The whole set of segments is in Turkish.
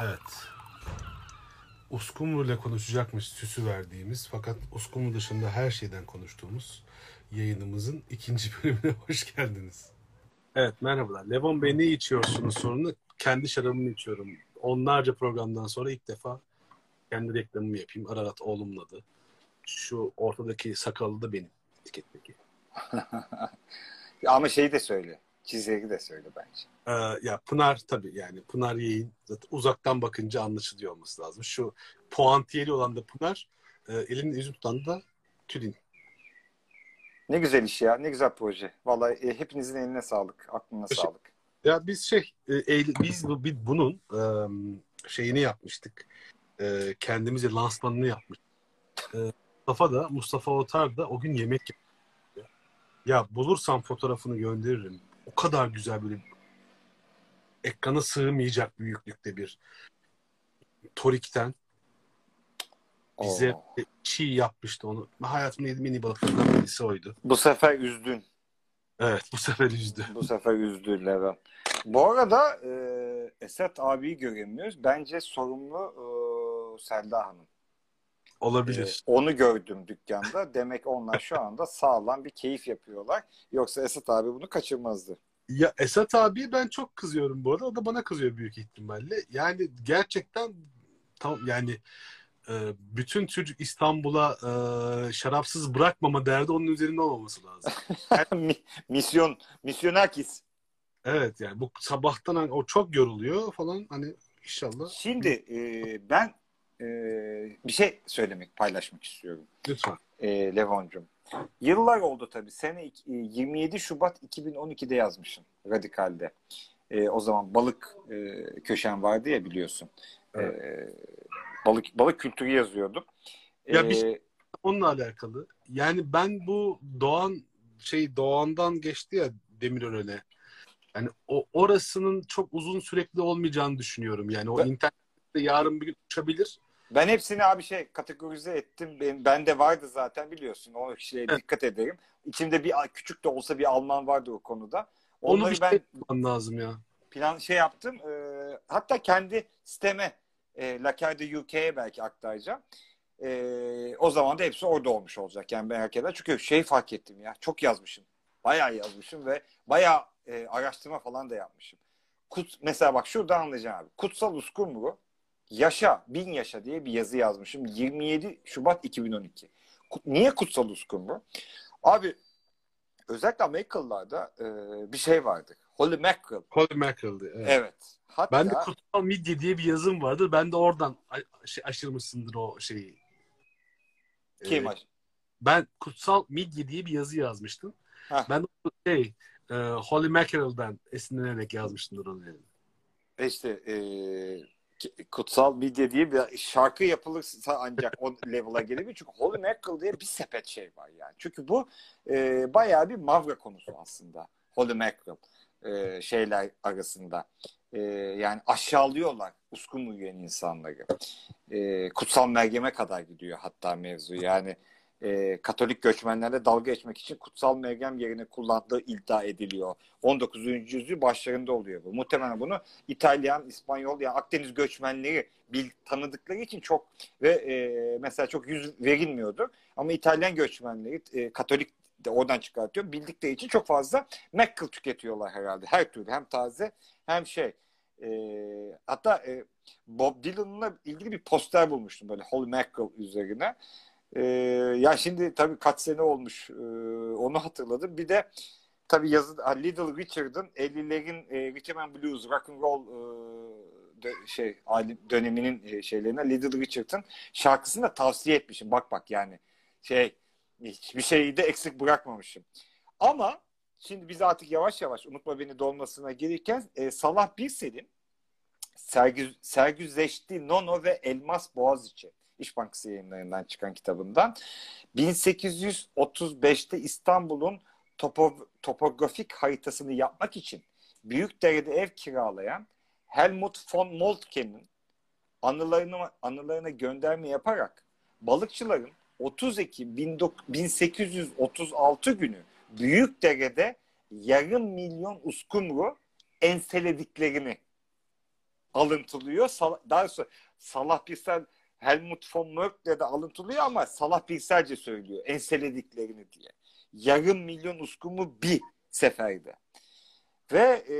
Evet. Uskumru ile konuşacakmış süsü verdiğimiz fakat Uskumru dışında her şeyden konuştuğumuz yayınımızın ikinci bölümüne hoş geldiniz. Evet merhabalar. Levon Bey ne içiyorsunuz sorunu kendi şarabımı içiyorum. Onlarca programdan sonra ilk defa kendi reklamımı yapayım. Ararat oğlumun adı. Şu ortadaki sakallı da benim etiketteki. Ama şeyi de söyle. Çizeri de söyle bence. Ee, ya Pınar tabii yani Pınar Yeğin zaten uzaktan bakınca anlaşılıyor olması lazım. Şu puantiyeli olan da Pınar, e, elinin yüzü tutan da Tülin. Ne güzel iş ya. Ne güzel proje. Vallahi e, hepinizin eline sağlık. Aklına Teşekkür- sağlık. Ya biz şey, e, biz bu- biz bunun e, şeyini yapmıştık. E, kendimize lansmanını yapmıştık. E, Mustafa da, Mustafa Otar da o gün yemek yaptı. Ya bulursam fotoğrafını gönderirim. Kadar güzel böyle ekrana sığmayacak büyüklükte bir torikten bize Oo. çiğ yapmıştı onu. Hayatımda yediğim en iyi balıklardan birisi oydu. Bu sefer üzdün. Evet bu sefer üzdü. Bu sefer üzdü Levent. Bu arada e, Esat abiyi göremiyoruz. Bence sorumlu e, Selda Hanım. Olabilir. E, onu gördüm dükkanda. Demek onlar şu anda sağlam bir keyif yapıyorlar. Yoksa Esat abi bunu kaçırmazdı. Ya Esat abi ben çok kızıyorum bu arada. O da bana kızıyor büyük ihtimalle. Yani gerçekten tam yani e, bütün çocuk İstanbul'a e, şarapsız bırakmama derdi onun üzerinde olmaması lazım. Mi- Misyon, misyonakis. Evet yani bu sabahtan hani o çok yoruluyor falan hani inşallah Şimdi e, ben e, bir şey söylemek, paylaşmak istiyorum. lütfen. e, Levon'cum. Yıllar oldu tabii. Sene ik- e, 27 Şubat 2012'de yazmışım Radikal'de. E, o zaman balık e, köşem vardı ya biliyorsun. E, balık balık kültürü yazıyordum. Ya bir- E, Onunla alakalı. Yani ben bu Doğan şey Doğan'dan geçti ya Demirören'e. Yani o orasının çok uzun sürekli olmayacağını düşünüyorum. Yani o Ben- internette yarın bir gün uçabilir. Ben hepsini abi şey kategorize ettim. Ben, bende vardı zaten biliyorsun. O Evet. dikkat ederim. İçimde bir küçük de olsa bir Alman vardı o konuda. Onu Onları bir ben şey yapman lazım ya. plan şey yaptım. E, hatta kendi siteme e, Lacarte UK'ye belki aktaracağım. E, o zaman da hepsi orada olmuş olacak. Yani merak eder. Çünkü şey fark ettim ya. Çok yazmışım. Bayağı yazmışım ve bayağı e, araştırma falan da yapmışım. Kut, mesela bak şurada anlayacağım abi. Kutsal Uskumru Yaşa, bin yaşa diye bir yazı yazmışım. 27 Şubat 2012. Ku- Niye Kutsal Uskumru? Abi özellikle Amerikalılarda e, bir şey vardı. Holy Mackerel. Holy Mackerel'di. Evet. Evet. Hatta Ben de Kutsal Midye diye bir yazım vardır. Ben de oradan şey, aşırmışsındır o şeyi. kim Ee, var? ben Kutsal Midye diye bir yazı yazmıştım. Heh. Ben şey e, Holy Mackerel'den esinlenerek yazmıştımdır onu. Yani. İşte e, Kutsal Midye diye bir şarkı yapılırsa ancak o level'a gelebilir. Çünkü Holy Mackerel diye bir sepet şey var yani. Çünkü bu e, bayağı bir mavra konusu aslında. Holy Mackerel e, şeyler arasında. E, yani aşağılıyorlar uskun uyuyan insanları. E, kutsal Meryem'e kadar gidiyor hatta mevzu. Yani e, Katolik göçmenlerle dalga geçmek için kutsal Meryem yerine kullandığı iddia ediliyor. 19. yüzyıl başlarında oluyor bu. Muhtemelen bunu İtalyan, İspanyol yani Akdeniz göçmenleri bil, tanıdıkları için çok ve e, mesela çok yüz verilmiyordu. Ama İtalyan göçmenleri e, Katolik de oradan çıkartıyor. Bildikleri için çok fazla Mackerel tüketiyorlar herhalde. Her türlü hem taze hem şey. E, hatta e, Bob Dylan'la ilgili bir poster bulmuştum böyle Holy Mackerel üzerine. E, ya şimdi tabii kaç sene olmuş e, onu hatırladım. Bir de tabii yazı Little Richard'ın 50'lerin e, Rhythm and Blues, Rock and Roll e, dö- şey döneminin e, şeylerine Little Richard'ın şarkısını da tavsiye etmişim. Bak bak yani şey hiçbir şeyi de eksik bırakmamışım. Ama şimdi biz artık yavaş yavaş unutma beni dolmasına gelirken e, Salah Birsel'in sergü, sergüzeşti Nono ve Elmas Boğaziçi İş Bankası yayınlarından çıkan kitabından 1835'te İstanbul'un topo, topografik haritasını yapmak için Büyükdere'de ev kiralayan Helmut von Moltke'nin anılarını anılarına gönderme yaparak balıkçıların 30 Ekim 19- 1836 günü Büyükdere'de yarım milyon uskumru enselediklerini alıntılıyor. Sal- daha sonra Salah Birsel Helmut von Mörk'le de alıntılıyor ama Salah Birselce söylüyor enselediklerini diye. Yarım milyon uskumu bir seferde. Ve e,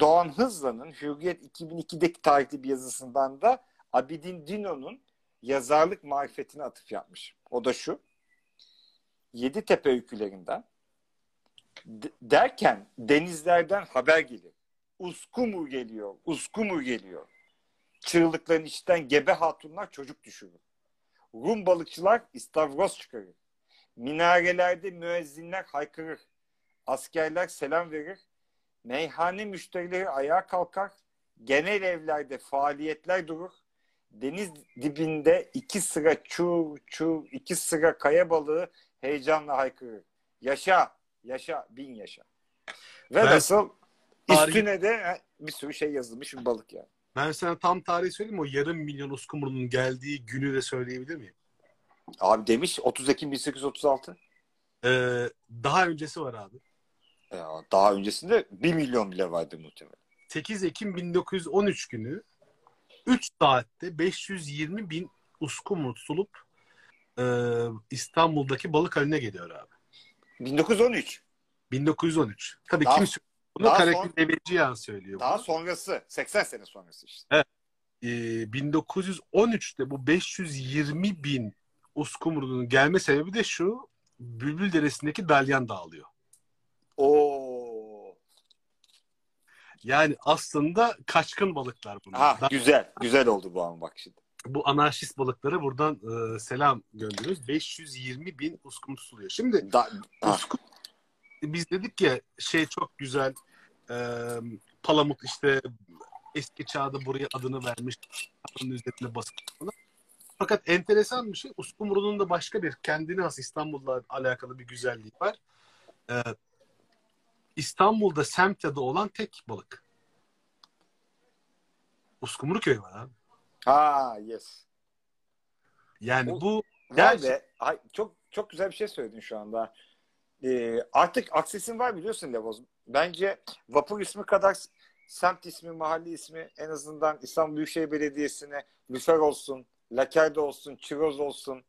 Doğan Hızla'nın Hürriyet 2002'deki tarihli bir yazısından da Abidin Dino'nun yazarlık marifetine atıf yapmış. O da şu. Yeditepe öykülerinden D- derken denizlerden haber gelir. Uskumur geliyor, uskumur geliyor. Çığlıkların içten gebe hatunlar çocuk düşürür. Rum balıkçılar istavroz çıkarır. Minarelerde müezzinler haykırır. Askerler selam verir. Meyhane müşterileri ayağa kalkar. Genel evlerde faaliyetler durur. Deniz dibinde iki sıra çur çur, iki sıra kaya balığı heyecanla haykırır. Yaşa, yaşa, bin yaşa. Ve Ben- nasıl üstüne de he, bir sürü şey yazılmış bir balık yani. Ben sana tam tarihi söyleyeyim mi? O yarım milyon uskumrunun geldiği günü de söyleyebilir miyim? Abi demiş 30 Ekim 1836. Ee, daha öncesi var abi. Ya, daha öncesinde 1 milyon bile vardı muhtemelen. 8 Ekim 1913 günü 3 saatte 520 bin uskumru tutulup e, İstanbul'daki balık haline geliyor abi. 1913. 1913. Tabii Daha- kim söylüyor? Bunu daha Karakin son- söylüyor. Daha bunu. sonrası 80 sene sonrası işte. Ee, 1913'te bu 520 bin uskumrunun gelme sebebi de şu Bülbül Deresi'ndeki dalyan dağılıyor. Oo. Yani aslında kaçkın balıklar bunlar. Ha Da- güzel. Güzel oldu bu an bak şimdi. bu anarşist balıklara buradan e, selam gönderiyoruz. 520 bin uskumru tutuluyor. Şimdi Da, ha. uskum, biz dedik ya şey çok güzel e, Palamut işte eski çağda buraya adını vermiş. Adının üzerine basıp falan. Fakat enteresan bir şey uskumrunun da başka bir kendine has İstanbul'la alakalı bir güzelliği var. E, İstanbul'da Semte'de olan tek balık. Uskumru köyü var abi. ha yes. Yani bu be. Ay, çok çok güzel bir şey söyledin şu anda. Ee, artık aksesin var biliyorsun Levoz. Bence vapur ismi kadar semt ismi, mahalle ismi en azından İstanbul Büyükşehir Belediyesi'ne Lüfer olsun, Laker'de olsun, Çiroz olsun.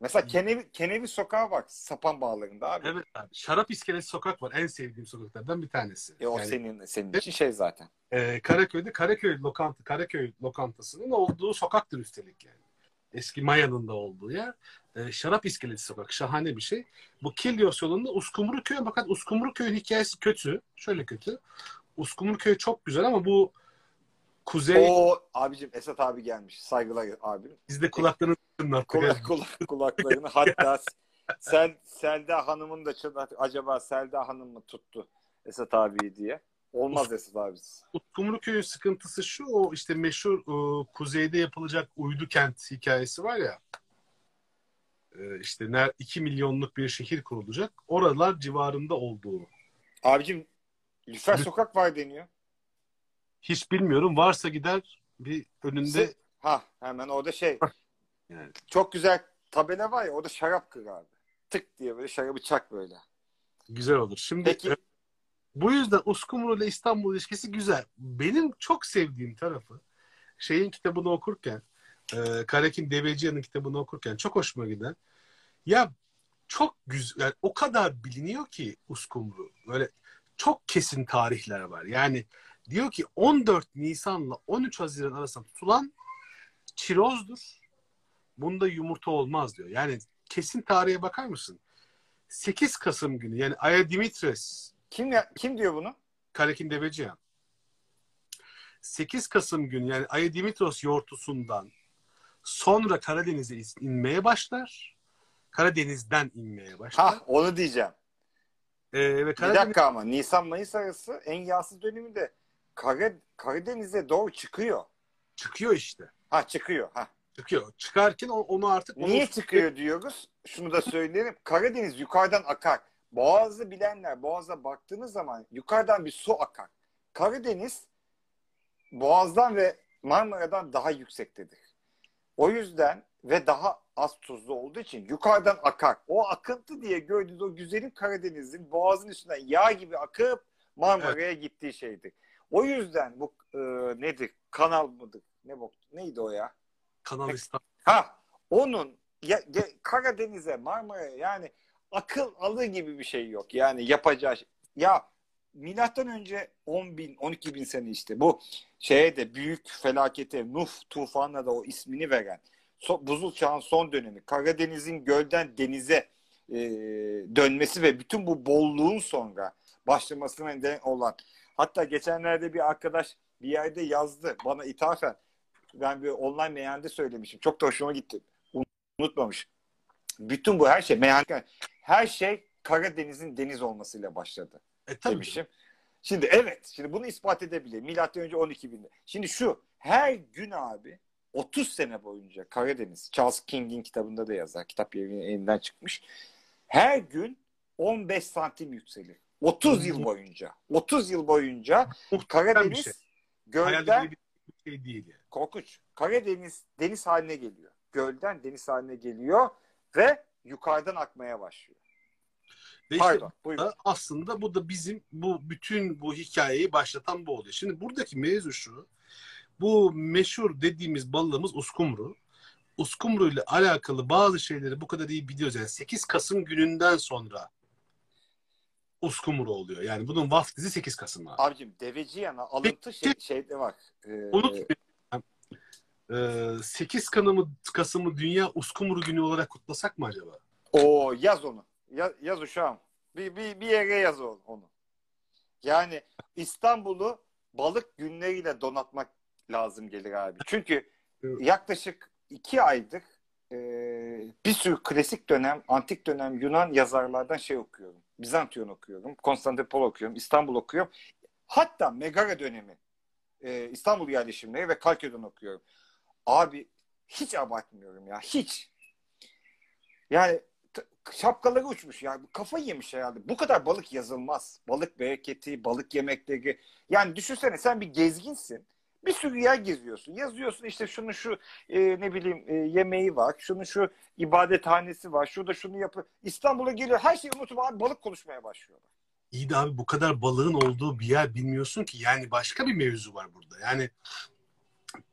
Mesela Kenevi, Kenevi Sokağı bak Sapan Bağları'nda abi. Evet abi. Şarap İskelesi Sokak var. En sevdiğim sokaklardan bir tanesi. E, o Yani, senin senin için şey zaten. e, Karaköy'de Karaköy lokanta Karaköy lokantasının olduğu sokaktır üstelik yani. Eski Maya'nın da olduğu yer. E, Şarap İskelesi Sokak. Şahane bir şey. Bu Kilyos yolunda Uskumru Köy fakat Uskumru Köy'ün hikayesi kötü. Şöyle kötü. Uskumru Köy çok güzel ama bu kuzey O abicim Esat abi gelmiş. Saygılar abim. bizde kulaklarını çınlattı. Kulak, kulak, kulaklarını hatta Sel, Selda Hanım'ın da. Acaba Selda Hanım mı tuttu Esat abi diye. Olmaz Esat abi. Kumru Köy'ün sıkıntısı şu o işte meşhur e, kuzeyde yapılacak uydu kent hikayesi var ya e, işte ner 2 milyonluk bir şehir kurulacak. Oralar civarında olduğu. Abicim Lüfer Sokak var deniyor. Hiç bilmiyorum. Varsa gider bir önünde Ha hemen orada şey. Yani. Çok güzel tabela var ya orada şarap kır abi. Tık diye böyle şarabı çak böyle. güzel olur. Şimdi Peki e, bu yüzden Uskumru ile İstanbul ilişkisi güzel. Benim çok sevdiğim tarafı şeyin kitabını okurken e, Karakin Deveciyan'ın kitabını okurken çok hoşuma giden ya çok güzel yani o kadar biliniyor ki Uskumru böyle çok kesin tarihler var. Yani diyor ki 14 Nisan'la 13 Haziran arasında tutulan çirozdur. Bunda yumurta olmaz diyor. Yani kesin tarihe bakar mısın? 8 Kasım günü yani Aya Dimitres kim ya- kim diyor bunu? Karakin Deveciyan 8 Kasım günü yani Aya Dimitros yortusundan sonra Karadeniz'e inmeye başlar. Karadeniz'den inmeye başlar. Ha onu diyeceğim. Ee, ve Bir Karadeniz dakika ama Nisan Mayıs arası en yağsız döneminde Kara, Karadeniz'e doğru çıkıyor. çıkıyor işte. Ha çıkıyor. Ha. Çıkıyor. Çıkarken onu artık Niye onu- çıkıyor diyoruz? Şunu da söyleyelim. Karadeniz yukarıdan akar. Boğazı bilenler Boğaz'a baktığınız zaman yukarıdan bir su akar. Karadeniz Boğaz'dan ve Marmara'dan daha yüksektedir. O yüzden ve daha az tuzlu olduğu için yukarıdan akar. O akıntı diye gördüğünüz o güzelim Karadeniz'in Boğaz'ın üstünden yağ gibi akıp Marmara'ya gittiği şeydir. O yüzden bu e, nedir? Kanal mıdır? Ne bok? Neydi o ya? Kanal İstanbul. Ha onun ya, ya, Karadeniz'e Marmara'ya yani akıl alır gibi bir şey yok. Yani yapacağı şey. Ya milattan önce 10 bin 12 bin sene işte bu şeye de büyük felakete Nuh tufanına da o ismini veren so, buzul çağın son dönemi Karadeniz'in gölden denize e, dönmesi ve bütün bu bolluğun sonra başlamasına neden olan hatta geçenlerde bir arkadaş bir yerde yazdı bana ithafen ben bir online meyhanede söylemişim çok da hoşuma gitti unutmamış bütün bu her şey meyhane her şey Karadeniz'in deniz olmasıyla başladı E tabii. demişim. Şimdi evet, şimdi bunu ispat edebilir. Milattan önce 12 binde. Şimdi şu, her gün abi 30 sene boyunca Karadeniz, Charles King'in kitabında da yazar. Kitap elinden çıkmış. Her gün 15 santim yükselir. 30 yıl boyunca. 30 yıl boyunca Karadeniz şey. gölden bir şey değil yani. korkunç. Karadeniz deniz haline geliyor. Gölden deniz haline geliyor ve yukarıdan akmaya başlıyor. Ve işte Pardon, buyurun. da aslında bu da bizim bu bütün bu hikayeyi başlatan bu oluyor. Şimdi buradaki mevzu şu. Bu meşhur dediğimiz balığımız uskumru. Uskumru ile alakalı bazı şeyleri bu kadar iyi biliyoruz. Yani 8 Kasım gününden sonra uskumru oluyor. Yani bunun vaftizi 8 Kasım abi. Abicim Deveciyan'a alıntı şey, şeyde var. Ee, Unutmayın. Ee, 8 Kasım'ı, Kasım'ı Dünya Uskumru Günü olarak kutlasak mı acaba? O yaz onu. Yaz, yaz uşağım. Bir, bir, bir yere yaz onu. Yani İstanbul'u balık günleriyle donatmak lazım gelir abi. Çünkü yaklaşık iki aydır e, bir sürü klasik dönem, antik dönem Yunan yazarlardan şey okuyorum. Bizantiyon okuyorum. Konstantinopol okuyorum. İstanbul okuyorum. Hatta Megara dönemi. e, İstanbul yerleşimleri ve Kalkedon okuyorum. Abi hiç abartmıyorum ya. Hiç. Yani şapkaları uçmuş ya. Kafayı yemiş herhalde. Bu kadar balık yazılmaz. Balık bereketi, balık yemekleri. Yani düşünsene sen bir gezginsin. Bir sürü yer geziyorsun. Yazıyorsun işte şunu şu e, ne bileyim e, yemeği var. Şunu şu ibadethanesi var. Şurada şunu yapı. İstanbul'a geliyor. Her şeyi unutup abi balık konuşmaya başlıyorlar. İyi de abi bu kadar balığın olduğu bir yer bilmiyorsun ki. Yani başka bir mevzu var burada. Yani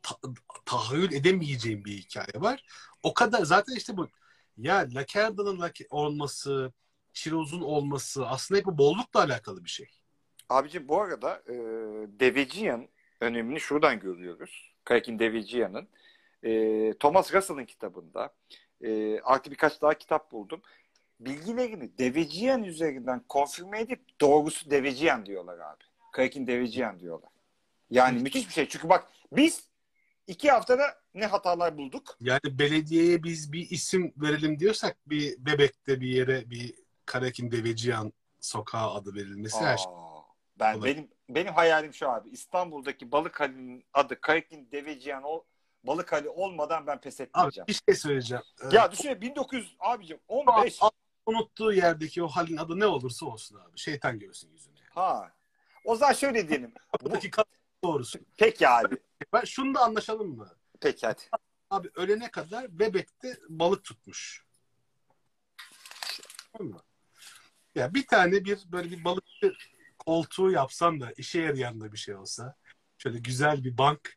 ta- tahayyül edemeyeceğim bir hikaye var. O kadar zaten işte bu ya Lakerda'nın lake- olması, Çiroz'un olması aslında hep bu bollukla alakalı bir şey. Abici bu arada e, Deveciyan önemini şuradan görüyoruz. Kayakin Deveciyan'ın. E, Thomas Russell'ın kitabında e, artı birkaç daha kitap buldum. Bilgilerini Deveciyan üzerinden konfirme edip doğrusu Deveciyan diyorlar abi. Kayakin Deveciyan diyorlar. Yani müthiş bir şey. Çünkü bak biz iki haftada ne hatalar bulduk? Yani belediyeye biz bir isim verelim diyorsak bir Bebek'te bir yere bir Karakin Deveciyan sokağı adı verilmesi her şey. Aa, ben Olabilir. benim benim hayalim şu abi. İstanbul'daki balık halinin adı Kayakin Deveciyan o balık hali olmadan ben pes Abi etmeyeceğim. bir şey söyleyeceğim. Ee, Ya düşünün 1900 abicim 15 a- unuttuğu yerdeki o halin adı ne olursa olsun abi. Şeytan görsün yüzünü. ha. O zaman şöyle diyelim. Bu, Buradaki kadın doğrusu. peki abi. Ben şunu da anlaşalım mı? Peki hadi. Abi ölene kadar Bebek'te balık tutmuş. Tamam mı? Ya bir tane bir böyle bir balıkçı koltuğu yapsan da işe yarayan da bir şey olsa şöyle güzel bir bank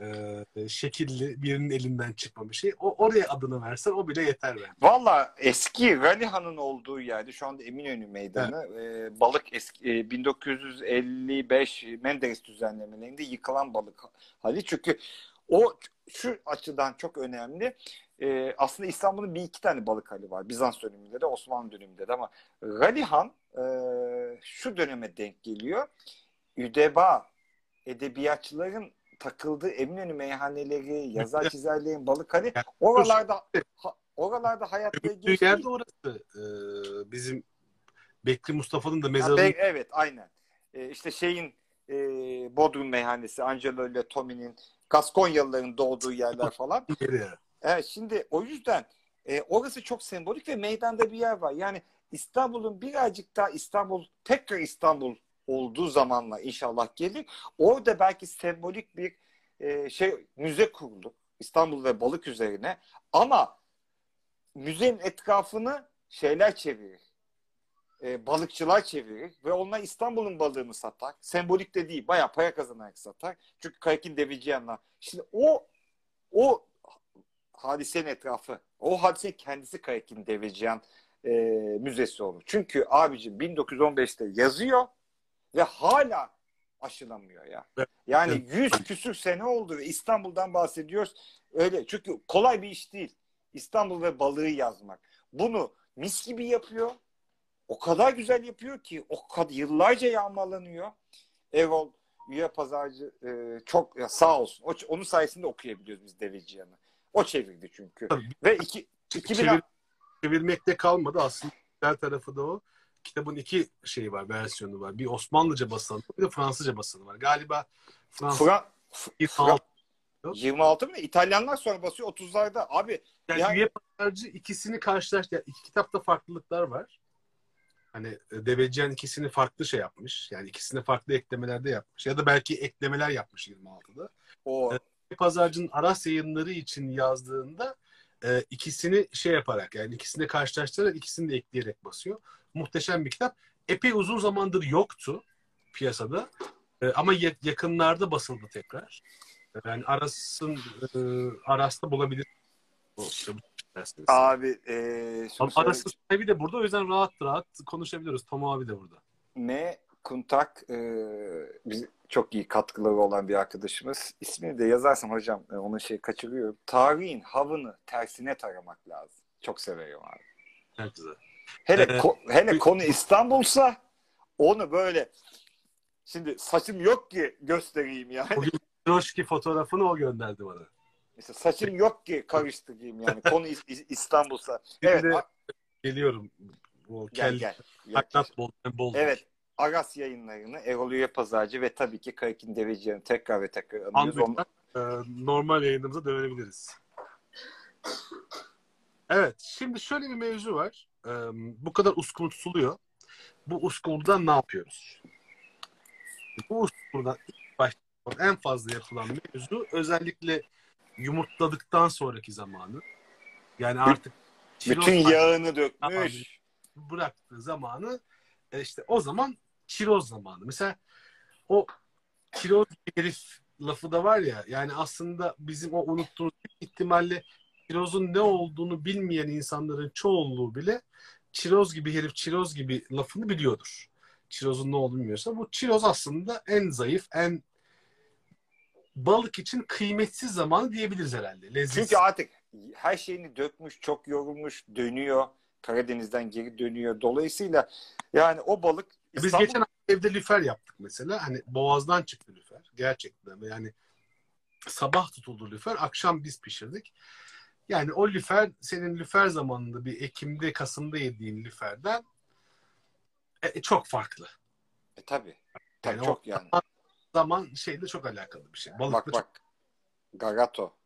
e, şekilli birinin elinden çıkma bir şey. O oraya adını versen o bile yeter bence. Valla eski Ralihan'ın olduğu yerde şu anda Eminönü Meydanı e, balık eski e, 1955 Menderes düzenlemelerinde yıkılan balık hali. Çünkü o şu açıdan çok önemli. E, aslında İstanbul'un bir iki tane balık hali var. Bizans döneminde de Osmanlı döneminde de ama Ralihan e, şu döneme denk geliyor. Üdeba edebiyatçıların takıldığı Eminönü meyhaneleri, yazar çizerlerin balık hali Yani oralarda ha- oralarda hayatla ilgili şey- yerde orası. E, bizim Bekri Mustafa'nın da mezarı be- evet aynen. Ee, işte şeyin e, Bodrum meyhanesi, Angelo ile Tommy'nin Gaskonyalıların doğduğu yerler falan. Evet şimdi o yüzden e, orası çok sembolik ve meydanda bir yer var. Yani İstanbul'un birazcık daha İstanbul, tekrar İstanbul olduğu zamanla inşallah gelir. Orada belki sembolik bir e, şey müze kurulur. İstanbul ve balık üzerine. Ama müzenin etrafını şeyler çevirir. e, balıkçılar çevirir ve onlar İstanbul'un balığını satar. Sembolik de değil, bayağı para kazanarak satar. Çünkü Kayakin Deveciyan'la. Şimdi o o hadisenin etrafı, o hadisenin kendisi Kayakin Deveciyan e, müzesi olur. Çünkü abicim 1915'te yazıyor ve hala aşılamıyor ya. Yani yüz küsür sene oldu ve İstanbul'dan bahsediyoruz. Öyle çünkü kolay bir iş değil. İstanbul ve balığı yazmak. Bunu mis gibi yapıyor. O kadar güzel yapıyor ki o kadar yıllarca yağmalanıyor. Erol üye pazarcı e, çok ya sağ olsun. O, onun sayesinde okuyabiliyoruz biz Deveciyan'ı. O çevirdi çünkü. Tabii. Ve iki, 2000 Çevir, çevirmekte kalmadı aslında. Güzel tarafı da o. Kitabın iki şeyi var, versiyonu var. Bir Osmanlıca basılı, bir de Fransızca basılı var. Galiba Fransız Fra, 26. 26 mı? İtalyanlar sonra basıyor 30'larda. Abi Yani Yani- üye pazarcı ikisini karşılaş. Yani iki kitapta farklılıklar var. Hani e, Deveciyan ikisini farklı şey yapmış. Yani ikisine farklı eklemeler de yapmış. Ya da belki eklemeler yapmış 26'da. o. Üye Pazarcı'nın Aras yayınları için yazdığında e, ikisini şey yaparak yani ikisini karşılaştırarak ikisini de ekleyerek basıyor. Muhteşem bir kitap. Epey uzun zamandır yoktu piyasada. E, ama ya- yakınlarda basıldı tekrar. Yani Aras'ın e, Aras'ta bulabilir. Abi e, Ama Aras'ın sahibi de burada. O yüzden rahat rahat konuşabiliyoruz. Tom abi de burada. M. Kuntak e, biz çok iyi katkıları olan bir arkadaşımız. İsmini de yazarsam hocam e, onun şey kaçırıyorum. Tarihin havını tersine taramak lazım. Çok severim abi. Çok güzel. Hele Ee, ko- hele konu İstanbul'sa onu böyle şimdi saçım yok ki göstereyim yani. Bugün Roşki fotoğrafını o gönderdi bana. Mesela saçım yok ki karıştırayım yani. Konu İs- İs- İstanbul'sa. Şimdi Evet. Geliyorum. O Gel kel, gel. Haklak bol, bol. Evet. Aras yayınlarını Erol Üye Pazarcı ve tabii ki Karakin Deveciyan'ı tekrar ve tekrar anıyoruz. Android'den e, normal yayınımıza dönebiliriz. Evet. Şimdi şöyle bir mevzu var. E, bu kadar uskun tutuluyor. Bu uskurdan ne yapıyoruz? Bu uskurdan ilk başta en fazla yapılan mevzu özellikle yumurtladıktan sonraki zamanı. Yani artık Bütün yağını dökmüş. bıraktığı zamanı e, işte o zaman çiroz zamanı. Mesela o çiroz herif lafı da var ya yani aslında bizim o unuttuğumuz ihtimalle çirozun ne olduğunu bilmeyen insanların çoğunluğu bile çiroz gibi herif çiroz gibi lafını biliyordur. Çirozun ne olduğunu bilmiyorsa bu çiroz aslında en zayıf, en balık için kıymetsiz zamanı diyebiliriz herhalde. Lezzet. Çünkü artık her şeyini dökmüş, çok yorulmuş, dönüyor. Karadeniz'den geri dönüyor. Dolayısıyla yani o balık Biz İstanbul- geçen hafta evde lüfer yaptık mesela. Hani boğazdan çıktı lüfer. Gerçekten yani sabah tutuldu lüfer. Akşam biz pişirdik. Yani o lüfer senin lüfer zamanında bir Ekim'de Kasım'da yediğin lüferden e, çok farklı. E. Tabii Yani çok yani. Zaman şeyle çok alakalı bir şey. Balıkla Bak çok bak. Garato.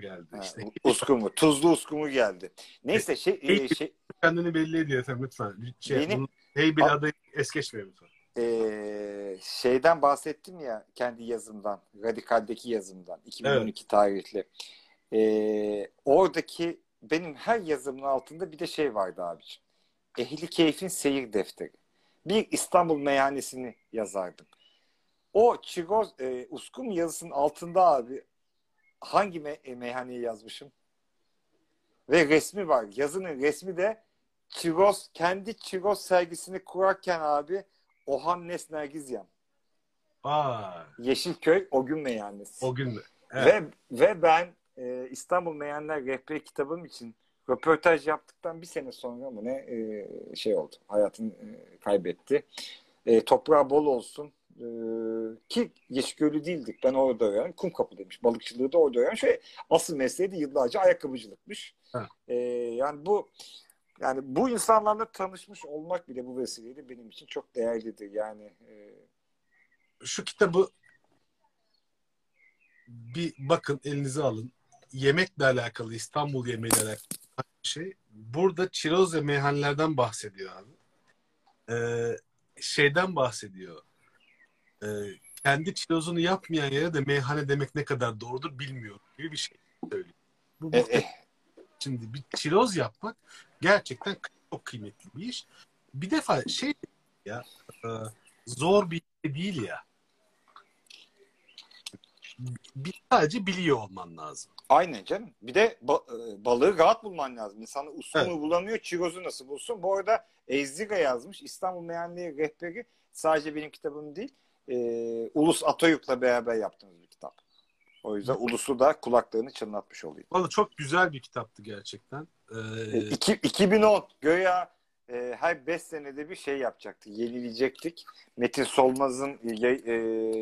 geldi Ha, işte. uskumu. Tuzlu uskumu geldi. Neyse şey, e, şey Kendini belli ediyor efendim lütfen. Şey, Benim- hey bir adı es geçmiyor lütfen. E, şeyden bahsettim ya kendi yazımdan. Radikal'deki yazımdan. 2012 tarihli. E, oradaki benim her yazımın altında bir de şey vardı abiciğim. Ehli Keyf'in seyir defteri. Bir İstanbul meyhanesini yazardım. O Çiroz e, Uskum yazısının altında abi hangi me- e, meyhaneyi yazmışım? Ve resmi var. Yazının resmi de Çiroz, kendi Çiroz sergisini kurarken abi Ohan Nesnergizyan. Aa, Yeşilköy o gün meyhanesi. o gün de. Evet. Ve, ve ben e, İstanbul Meyenler Rehberi kitabım için röportaj yaptıktan bir sene sonra mı ne e, şey oldu. Hayatını e, kaybetti. E, toprağı bol olsun. E, ki Yeşilköylü değildik. Ben orada öğrendim. Kumkapı demiş. Balıkçılığı da orada öğrendim. Şöyle, asıl mesleği de yıllarca ayakkabıcılıkmış. Ha. E, yani bu yani bu insanlarla tanışmış olmak bile bu vesileyle benim için çok değerlidir. Yani e, şu kitabı bir bakın elinize alın. Yemekle alakalı, İstanbul yemeğiyle alakalı bir şey. Burada çiroz ve meyhanelerden bahsediyor abi. Ee, şeyden bahsediyor. Ee, kendi çirozunu yapmayan yere de meyhane demek ne kadar doğrudur bilmiyorum gibi bir şey söylüyor. Bu, bu e, e, Şimdi bir çiroz yapmak gerçekten çok kıymetli bir iş. bir defa şey ya e, zor bir şey değil ya. Bir, sadece biliyor olman lazım. Aynen canım. Bir de ba- e, balığı rahat bulman lazım. İnsanı usunu Evet. bulamıyor, çirozu nasıl bulsun? Bu arada Ezdiga yazmış. İstanbul Meyhaneli Rehberi sadece benim kitabım değil. e, Ulus Atoyuk'la beraber yaptığımız bir kitap. O yüzden Ulus'u da kulaklarını çınlatmış olayım. Valla çok güzel bir kitaptı gerçekten. Ee, E, iki- 2010 göya e, her 5 senede bir şey yapacaktık. Yenileyecektik. Metin Solmaz'ın yay-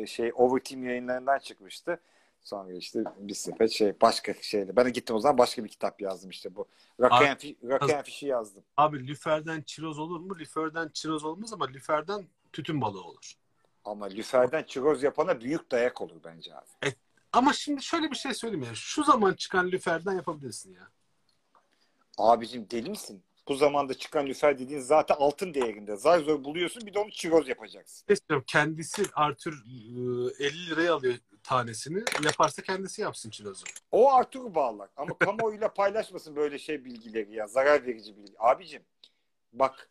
e, şey Overteam yayınlarından çıkmıştı. Sonra işte bir sepet şey başka şeyle. Ben de gittim o zaman başka bir kitap yazdım işte bu. Rakıyan, fi, Rakıyan Fişi yazdım. abi lüferden çiroz olur mu? Lüferden çiroz olmaz ama lüferden tütün balığı olur. Ama lüferden çiroz yapana büyük dayak olur bence abi. Ama şimdi şöyle bir şey söyleyeyim ya. Şu zaman çıkan lüferden yapabilirsin ya. Abicim deli misin? Bu zamanda çıkan lüfer dediğin zaten altın değerinde. Zar zor buluyorsun bir de onu çiroz yapacaksın. Mesela kendisi Arthur e, 50 liraya alıyor tanesini. Yaparsa kendisi yapsın çirozu. O Arthur'u bağlar. Ama kamuoyuyla paylaşmasın böyle şey bilgileri ya. Zarar verici bilgi. Abicim bak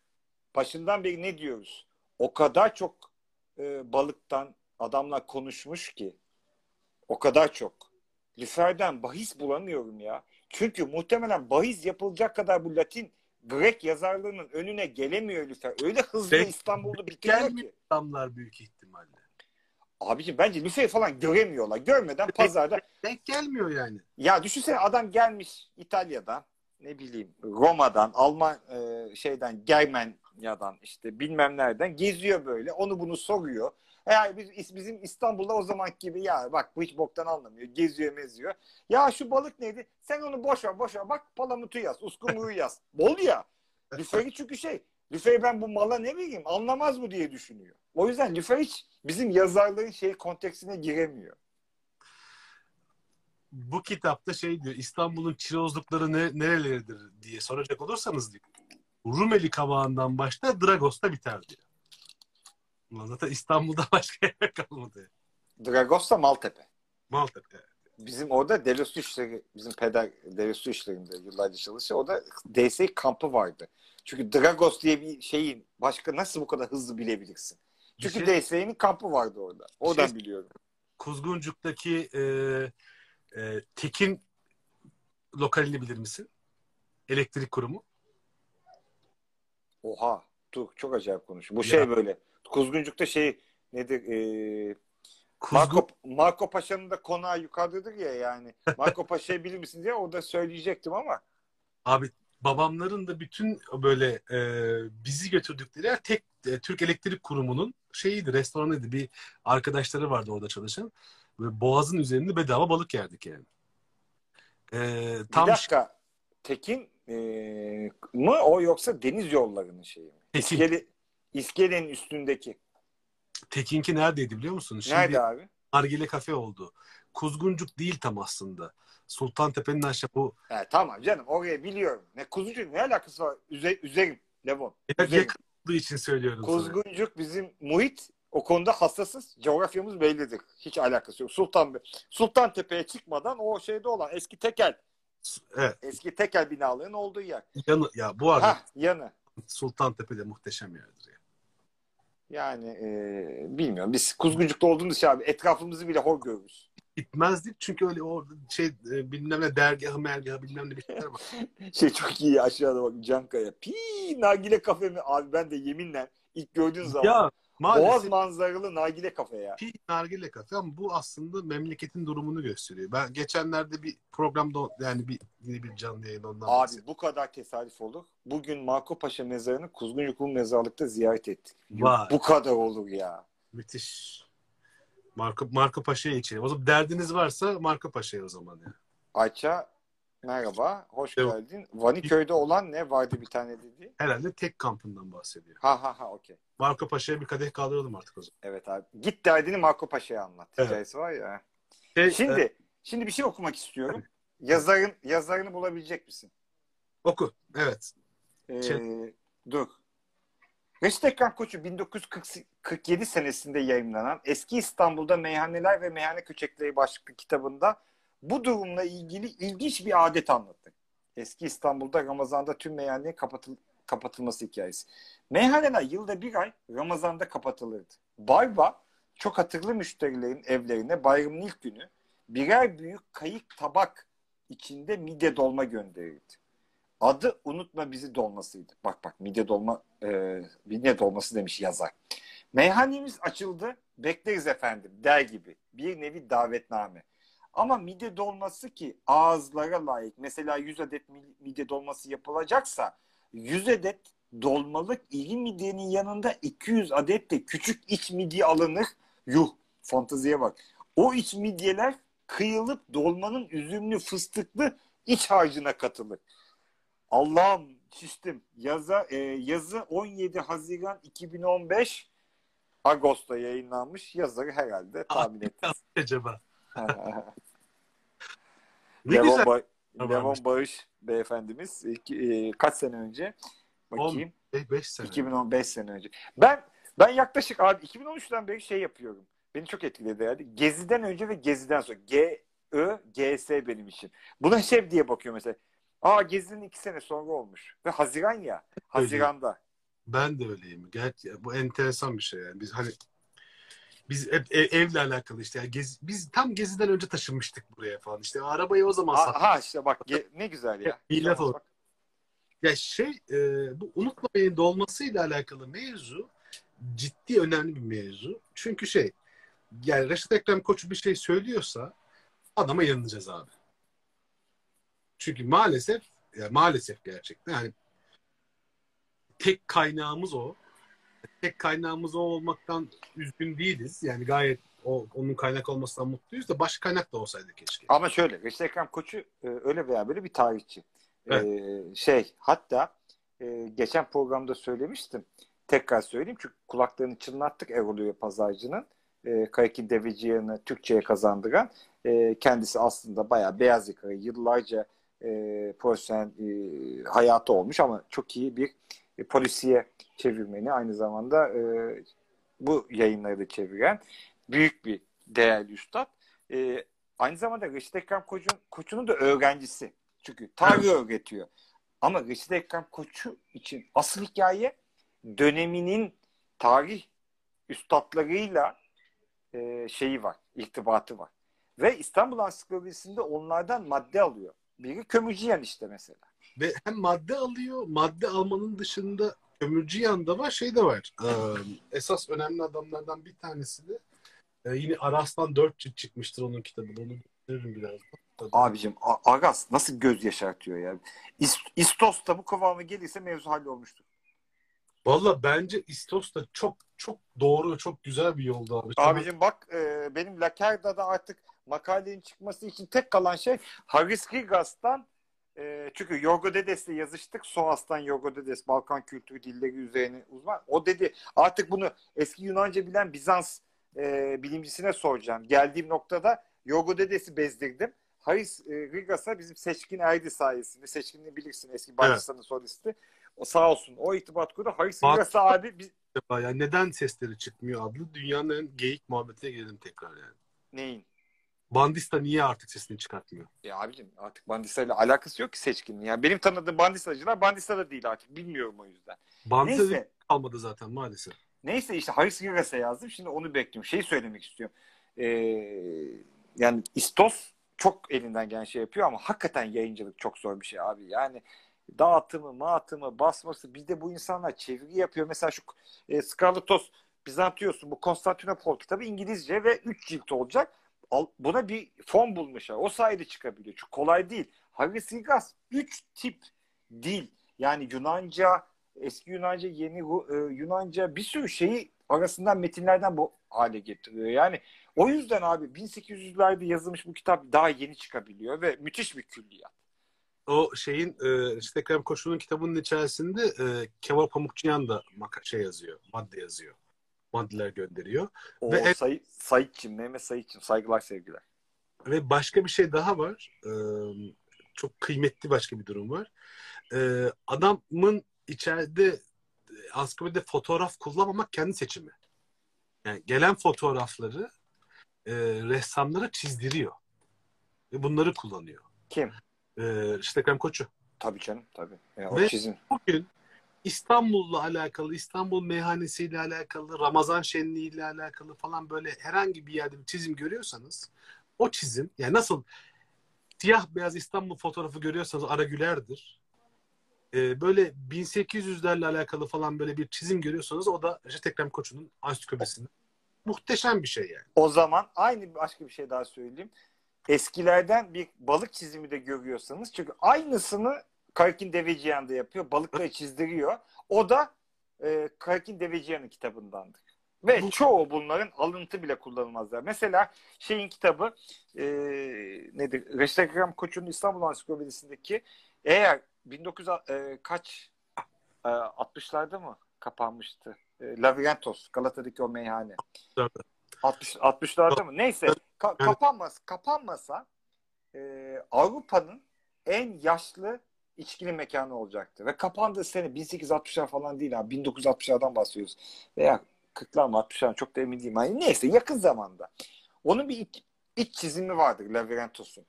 başından beri ne diyoruz? O kadar çok e, balıktan adamlar konuşmuş ki. O kadar çok. Lüfer'den bahis bulamıyorum ya. Çünkü muhtemelen bahis yapılacak kadar bu Latin Grek yazarlığının önüne gelemiyor Lüfer. Öyle hızlı Peki, İstanbul'u bitiriyor ki. adamlar büyük ihtimalle. Abicim bence Lüfer'i falan göremiyorlar. Görmeden pazarda Denk gelmiyor yani. Ya düşünsene adam gelmiş İtalya'dan ne bileyim Roma'dan Alman e, şeyden Germanya'dan işte bilmem nereden geziyor böyle onu bunu soruyor. Yani biz, bizim İstanbul'da o zaman gibi ya bak bu hiç boktan anlamıyor. Geziyor meziyor. Ya şu balık neydi? Sen onu boş ver boş ver. Bak palamutu yaz. Uskumru'yu yaz. Bol ya. Lüferi çünkü şey. Lüferi ben bu mala ne bileyim anlamaz mı diye düşünüyor. O yüzden Lüfer hiç bizim yazarların şey konteksine giremiyor. Bu kitapta şey diyor İstanbul'un çirozlukları ne, nereleridir diye soracak olursanız diyor. Rumeli kabağından başlar Dragos'ta biter diyor. Ulan zaten İstanbul'da başka yer kalmadı. Dragos'ta Maltepe. Maltepe. Bizim orada devlet su işleri, bizim peder devlet su işlerinde yıllarca çalışıyor. Orada DS kampı vardı. Çünkü Dragos diye bir şeyin başka nasıl bu kadar hızlı bilebilirsin? Çünkü şey- DS'nin kampı vardı orada. Oradan şey- biliyorum. Kuzguncuk'taki e, e, Tekin lokalini bilir misin? Elektrik kurumu. Oha. Dur çok acayip konuşuyor. Bu Ya. şey böyle. Kuzguncuk'ta şey nedir? Ee, Kuzgun, Marco, Marco Paşa'nın da konağı yukarıdadır ya yani. Marco Paşa'yı bilir misin diye orada söyleyecektim ama. Abi babamların da bütün böyle e, bizi götürdükleri yer tek e, Türk Elektrik Kurumu'nun şeyiydi, restoranıydı. Bir arkadaşları vardı orada çalışan. Ve boğazın üzerinde bedava balık yerdik yani. E, Bir tam dakika. Tekin ee, mı o yoksa deniz yollarının şeyi mi? Tekin. İskele, İskelenin üstündeki. Tekinki neredeydi biliyor musun? Şimdi Nerede abi? Nargile kafe oldu. Kuzguncuk değil tam aslında. Sultantepe'nin aşağı bu He, tamam canım orayı biliyorum. Ne Kuzguncuk ne alakası var? Üze, üzerim Levon. Üzerim. yakın olduğu için söylüyorum sana. Kuzguncuk bizim muhit o konuda hassasız. Coğrafyamız bellidir. Hiç alakası yok. Sultan Sultan Tepe'ye çıkmadan o şeyde olan eski tekel Evet. eski tekel binaların olduğu yer. Yanı, ya bu arada Ha yanı. Sultantepe'de muhteşem yerdir. Ya. Yani e, bilmiyorum. Biz Kuzguncuk'ta olduğumuz için abi etrafımızı bile hor görürüz. Gitmezdik çünkü öyle orada şey e, bilmem ne dergahı mergahı bilmem ne bir şeyler var. Şey çok iyi aşağıda bak Cankaya. Pi nargile kafe mi? Abi ben de yeminle ilk gördüğün zaman ya Boğaz maalesef manzaralı nargile kafe ya. bir nargile kafe ama bu aslında memleketin durumunu gösteriyor. Ben geçenlerde bir programda yani bir yine bir canlı yayın ondan Abi bu kadar tesadüf olur. Bugün Marco Paşa mezarını Kuzguncuklu mezarlıkta ziyaret ettik. Vay. Bu kadar olur ya. Müthiş. Marco, Marco Paşa'ya içelim. O zaman derdiniz varsa Marco Paşa'ya o zaman ya. Ayça merhaba. Hoş Evet. geldin. Vaniköy'de olan ne vardı bir tane dedi. Herhalde tek kampından bahsediyor. Ha ha ha okey. Marco Paşa'ya bir kadeh kaldıralım artık o zaman. Evet abi. Git derdini Marco Paşa'ya anlat. Evet. Hikayesi var ya. Şey, Şimdi e, şimdi bir şey okumak istiyorum. Yazarın yazarını bulabilecek misin? oku. Evet. Ee, Şey- dur. Reşit Ekrem Koçu 1947 senesinde yayınlanan Eski İstanbul'da Meyhaneler ve Meyhane Köçekleri başlıklı kitabında bu durumla ilgili ilginç bir adet anlattı. Eski İstanbul'da Ramazan'da tüm meyhane kapatıl kapatılması hikayesi. Meyhaneler yılda bir ay Ramazan'da kapatılırdı. Barba çok hatırlı müşterilerin evlerine bayramın ilk günü birer büyük kayık tabak içinde midye dolma gönderirdi. Adı unutma bizi dolmasıydı. Bak bak midye dolma e, midye dolması demiş yazar. Meyhanemiz açıldı. Bekleriz efendim der gibi. Bir nevi davetname. Ama midye dolması ki ağızlara layık. Mesela 100 adet midye dolması yapılacaksa 100 adet dolmalık iri midyenin yanında 200 adet de küçük iç midye alınır. Yuh fanteziye bak. O iç midyeler kıyılıp dolmanın üzümlü fıstıklı iç harcına katılır. Allah'ım şiştim. Yaza, e, yazı 17 Haziran 2015 Ağustos'ta yayınlanmış. Yazarı herhalde tahmin ettiniz. Acaba. ne Levon, güzel. Ba Levon Bağış beyefendimiz e, kaç sene önce bakayım. 5 sene. 2015 sene önce. Ben ben yaklaşık abi 2013'ten beri şey yapıyorum. Beni çok etkiledi yani. Gezi'den önce ve Gezi'den sonra. G, Ö, G, S benim için. Buna şey diye bakıyor mesela. Aa Gezi'nin iki sene sonra olmuş. Ve Haziran ya. Haziran'da. Ben de öyleyim. Gerçi bu enteresan bir şey yani. Biz hani biz hep ev, evle alakalı işte. Yani gezi, biz tam geziden önce taşınmıştık buraya falan. İşte arabayı o zaman sattık. Ha işte bak ge, ne güzel ya. Millet olarak. Ya şey e, bu unutma beni dolmasıyla alakalı mevzu ciddi önemli bir mevzu. Çünkü şey yani Reşit Ekrem Koçu bir şey söylüyorsa adama inanacağız abi. Çünkü maalesef ya maalesef gerçekten yani tek kaynağımız o. Tek kaynağımız o olmaktan üzgün değiliz. Yani gayet o, onun kaynak olmasından mutluyuz da başka kaynak da olsaydı keşke. Ama şöyle Reşit Ekrem Koçu e, öyle veya böyle bir tarihçi. E, evet. Ee, şey hatta e, geçen programda söylemiştim. Tekrar söyleyeyim çünkü kulaklarını çınlattık Erol Pazarcı'nın. E, Kayaki Deveciyan'ı Türkçe'ye kazandıran e, kendisi aslında bayağı beyaz yakalı yıllarca e, profesyonel e, hayatı olmuş ama çok iyi bir e, polisiye çevirmeni aynı zamanda e, bu yayınları da çeviren büyük bir değerli üstad. E, aynı zamanda Reşit Ekrem Koç'un, Koç'un da öğrencisi. Çünkü tarih öğretiyor. Ama Reşit Ekrem Koç'u için asıl hikaye döneminin tarih üstadlarıyla e, şeyi var, irtibatı var. Ve İstanbul Ansiklopedisi'nde onlardan madde alıyor. Biri Kömürcüyen işte mesela. Ve hem madde alıyor, madde almanın dışında Kömürcüyen de var, şey de var. Ee, esas önemli adamlardan bir tanesi de e, yine Aras'tan dört cilt çıkmıştır onun kitabını. Onu gösteririm birazdan. Abicim Aras nasıl göz yaşartıyor ya. İstos da bu kıvamı gelirse mevzu hallolmuştur. Valla bence İstos da çok çok doğru çok güzel bir yolda abi. Abicim bak e, benim Lakerda'da artık makalenin çıkması için tek kalan şey Haris Gigas'tan e, çünkü Yorgo Dedes'le yazıştık. Soas'tan Yorgo Dedes Balkan kültürü dilleri üzerine uzman. O dedi artık bunu eski Yunanca bilen Bizans e, bilimcisine soracağım. Geldiğim noktada Yorgo Dedes'i bezdirdim. Haris e, Rigas'a bizim Seçkin Erdi sayesinde. Seçkin'i bilirsin eski Balçıstan'ın evet. solisti. O sağ olsun. O itibat kurdu. Haris Rigas'a abi biz... Yani neden sesleri çıkmıyor adlı dünyanın en geyik muhabbetine gelelim tekrar yani. Neyin? Bandista niye artık sesini çıkartmıyor? Ya abicim artık Bandista ile alakası yok ki seçkinin. Ya benim tanıdığım Bandistacılar Bandista da değil artık. Bilmiyorum o yüzden. Bandista Neyse. kalmadı zaten maalesef. Neyse işte Haris Gigas'a yazdım. Şimdi onu bekliyorum. Şey söylemek istiyorum. Ee, yani İstos çok elinden gelen şey yapıyor ama hakikaten yayıncılık çok zor bir şey abi. Yani dağıtımı, mağıtımı, basması bir de bu insanlar çeviri yapıyor. Mesela şu e, Scarlett Toss Bizantios'un bu Konstantinopol kitabı İngilizce ve 3 cilt olacak buna bir fon bulmuşlar. O sayede çıkabiliyor. Çünkü kolay değil. Haris Ilgaz 3 tip dil yani Yunanca, eski Yunanca, yeni e, Yunanca bir sürü şeyi arasından metinlerden bu hale getiriyor. Yani o yüzden abi 1800'lerde yazılmış bu kitap daha yeni çıkabiliyor ve müthiş bir külliyat. O şeyin e, işte Ekrem Koçu'nun kitabının içerisinde e, Kemal Pamukçuyan da şey yazıyor, madde yazıyor maddeler gönderiyor. O ve say, Sayitçim, Mehmet Sayitçim. Saygılar sevgiler. Ve başka bir şey daha var. Ee, çok kıymetli başka bir durum var. Ee, adamın içeride ansiklopedide fotoğraf kullanmamak kendi seçimi. Yani gelen fotoğrafları e, ressamlara çizdiriyor. Ve bunları kullanıyor. Kim? Ee, işte Ekrem Koçu. Tabii canım tabii. Yani Ve o çizim. bugün İstanbul'la alakalı, İstanbul meyhanesiyle alakalı, Ramazan şenliğiyle alakalı falan böyle herhangi bir yerde bir çizim görüyorsanız o çizim yani nasıl siyah beyaz İstanbul fotoğrafı görüyorsanız Ara Güler'dir. Ee, böyle 1800'lerle alakalı falan böyle bir çizim görüyorsanız o da Recep Ekrem Koçu'nun ansiklopedisinde. Muhteşem bir şey yani. O zaman aynı başka bir şey daha söyleyeyim. Eskilerden bir balık çizimi de görüyorsanız çünkü aynısını Karkin Deveciyan'da yapıyor. Balıkları çizdiriyor. O da e, Karkin Deveciyan'ın kitabındandır. Ve Bu- çoğu bunların alıntı bile kullanılmazlar. Mesela şeyin kitabı e, nedir? Reşit Ekrem Koç'un İstanbul Ansiklopedisindeki eğer 1900 e, kaç e, 60'larda mı kapanmıştı? E, Lavirentos, Galata'daki o meyhane. 60 60'larda mı? Neyse ka- kapanmaz kapanmasa e, Avrupa'nın en yaşlı içkili mekanı olacaktı. Ve kapandığı sene 1860'lar falan değil abi. 1960'lardan bahsediyoruz. Veya 40'lar mı 60'lar mı çok da emin değilim. Yani neyse yakın zamanda. Onun bir iç, iç çizimi vardır Lavirentos'un.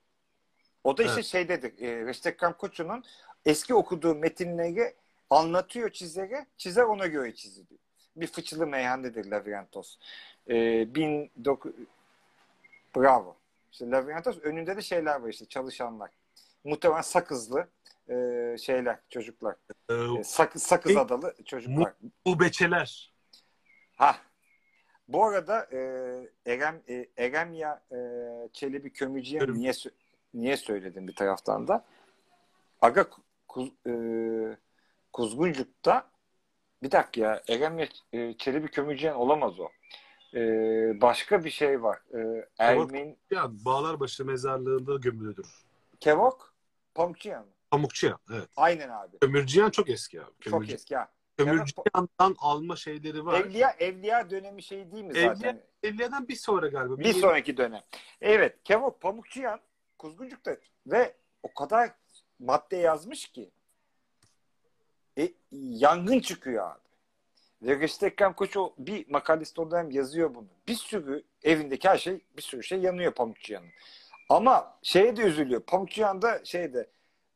O da işte Evet. şeydedir. E, Reşit Ekrem Koçu'nun eski okuduğu metinleri anlatıyor çizere. Çizer ona göre çiziliyor. Bir fıçılı meyhanedir Lavirentos. E, 19... Bravo. İşte Lavirentos önünde de şeyler var işte çalışanlar. Muhtemelen sakızlı e, şeyler çocuklar. Ee, E, sakız, sakız Mu- adalı çocuklar. bu beçeler. Ha. Bu arada e, Erem e, Eremya e, Çelebi Kömürcü'ye Kömür. niye niye söyledim bir taraftan da? Aga kuz, e, Kuzguncuk'ta bir dakika ya Eremya e, Çelebi Kömürcüyen olamaz o. E, başka bir şey var. E, Ermin Ya Bağlarbaşı mezarlığında gömülüdür. Kevok Pamukçuyan mı? Pamukçuyan evet. Aynen abi. Kömürcüyan çok eski abi. Çok Kömürcü, eski ha. Kömürcüyan'dan alma şeyleri var. Evliya Evliya dönemi şey değil mi Evliya- zaten? Evliya'dan bir sonra galiba. Bir sonraki dönem. Evet, Kevok Pamukçuyan Kuzguncuk'ta ve o kadar madde yazmış ki e, yangın çıkıyor abi. Ve Reşit Ekrem Koç o bir makalesinde orada hem yazıyor bunu. Bir sürü evindeki her şey bir sürü şey yanıyor Pamukçuyan'ın. Ama şeye de üzülüyor. Pamukçuyan da şeyde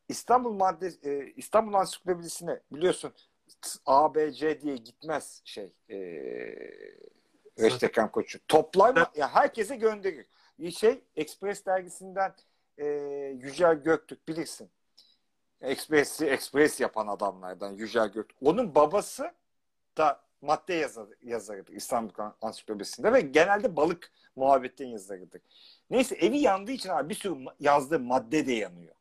İstanbul madde e, İstanbul Ansiklopedisine biliyorsun A, B, C diye gitmez şey e, Koç'u. Toplar mı? Ya herkese gönderir. Bir şey Express dergisinden e, Yücel Göktürk bilirsin. Express'i Express yapan adamlardan Yücel Göktürk. Onun babası da madde yazar, yazarıdır İstanbul Ansiklopedisinde ve genelde balık muhabbetten yazarıdır. Neyse evi yandığı için abi bir sürü yazdığı madde de yanıyor.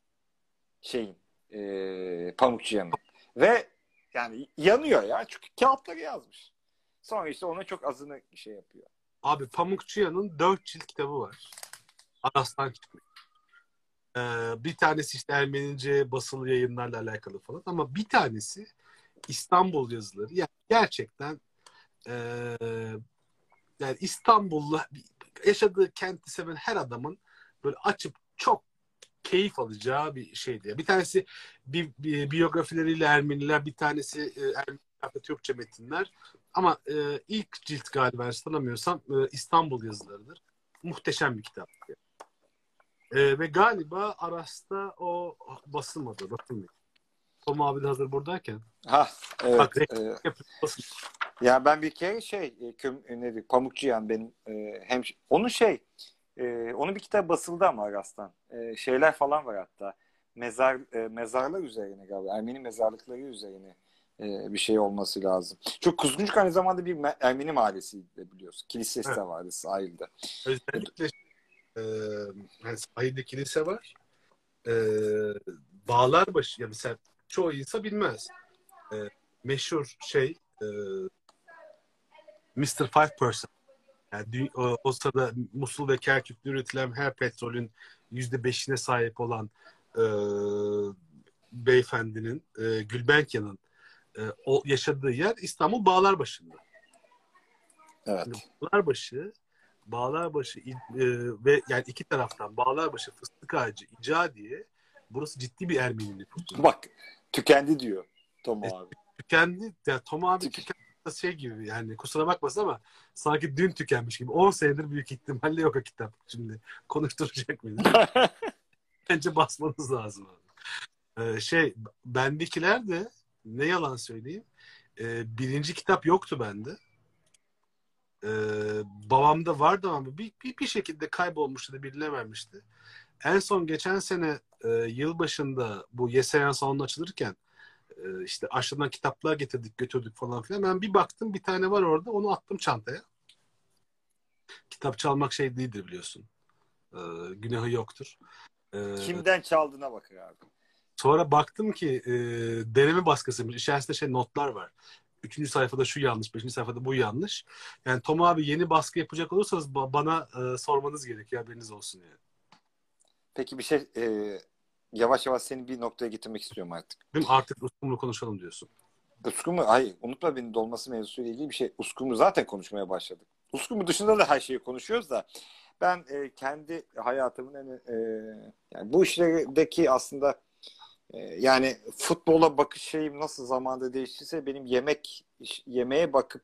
Şeyin e, Pamukçuyan'ın. Ve yani yanıyor ya çünkü kağıtları yazmış. Sonra işte ona çok azını şey yapıyor. Abi Pamukçuyan'ın dört cilt kitabı var. Aras'tan çıkmış. Ee, bir tanesi işte Ermenice basılı yayınlarla alakalı falan ama bir tanesi İstanbul yazıları. Yani gerçekten ee, yani İstanbul'la yaşadığı kenti seven her adamın böyle açıp çok keyif alacağı bir şeydi. Bir tanesi bir, bir biyografileriyle Ermeniler, bir tanesi e, Ermeni Türkçe metinler. Ama e, ilk cilt galiba hatırlamıyorsam e, İstanbul yazılarıdır. Muhteşem bir kitap. E, ve galiba Aras'ta o basılmadı. Bakın. Tom abi de hazır buradayken. Ha evet. Bak, e. ya ben bir kere şey e, köm, e, nedir, Pamukçuyan benim e, hem onun şey e, onun bir kitap basıldı ama Aras'tan. E, şeyler falan var hatta. Mezar e, mezarlar üzerine galiba. Ermeni mezarlıkları üzerine e, bir şey olması lazım. Çünkü Kuzguncuk aynı zamanda bir me- Ermeni mahallesiydi de biliyorsun. Kilisesi de vardı sahilde. Özellikle e, yani sahilde kilise var. E, Bağlarbaşı ya mesela çoğu insan bilmez. E, meşhur şey e, Mr. Five Person. Yani o, o sırada Musul ve Kerkük'te üretilen her petrolün yüzde beşine sahip olan e, beyefendinin e, Gülbenkian'ın e, o yaşadığı yer İstanbul Bağlarbaşı'nda. Evet. Bağlarbaşı Bağlarbaşı il- e, ve yani iki taraftan Bağlarbaşı Fıstık Ağacı İcadiye burası ciddi bir Ermeni nüfusu. Bak tükendi diyor Tom E, abi. Tükendi, ya Tom abi Tük- tükendi şey gibi yani kusura bakmasın ama sanki dün tükenmiş gibi. 10 senedir büyük ihtimalle yok o kitap. Şimdi konuşturacak beni. Bence basmanız lazım. Ee, şey bendekiler de ne yalan söyleyeyim e, birinci kitap yoktu bende. E, babamda vardı ama bir, bir, bir şekilde kaybolmuştu da bilinememişti. En son geçen sene e, yılbaşında bu Yeseyan salonu açılırken e, işte aşağıdan kitaplar getirdik götürdük falan filan. Ben bir baktım bir tane var orada onu attım çantaya. Kitap çalmak şey değildir biliyorsun. E, günahı yoktur. E, Kimden çaldığına bakır abi. Sonra baktım ki e, deneme baskısıymış. İçerisinde şey notlar var. Üçüncü sayfada şu yanlış, beşinci sayfada bu yanlış. Yani Tom abi yeni baskı yapacak olursanız bana e, sormanız gerekiyor haberiniz olsun yani. Peki bir şey e, yavaş yavaş seni bir noktaya getirmek istiyorum artık. Değil mi? Artık Uskum'la konuşalım diyorsun. Uskum'u, hayır unutma beni dolması mevzusuyla ilgili bir şey. Uskum'u zaten konuşmaya başladık. Uskum'u dışında da her şeyi konuşuyoruz da ben e, kendi hayatımın hani, e, yani bu işlerdeki aslında e, yani futbola bakış şeyim nasıl zamanda değiştiyse benim yemek yemeğe bakıp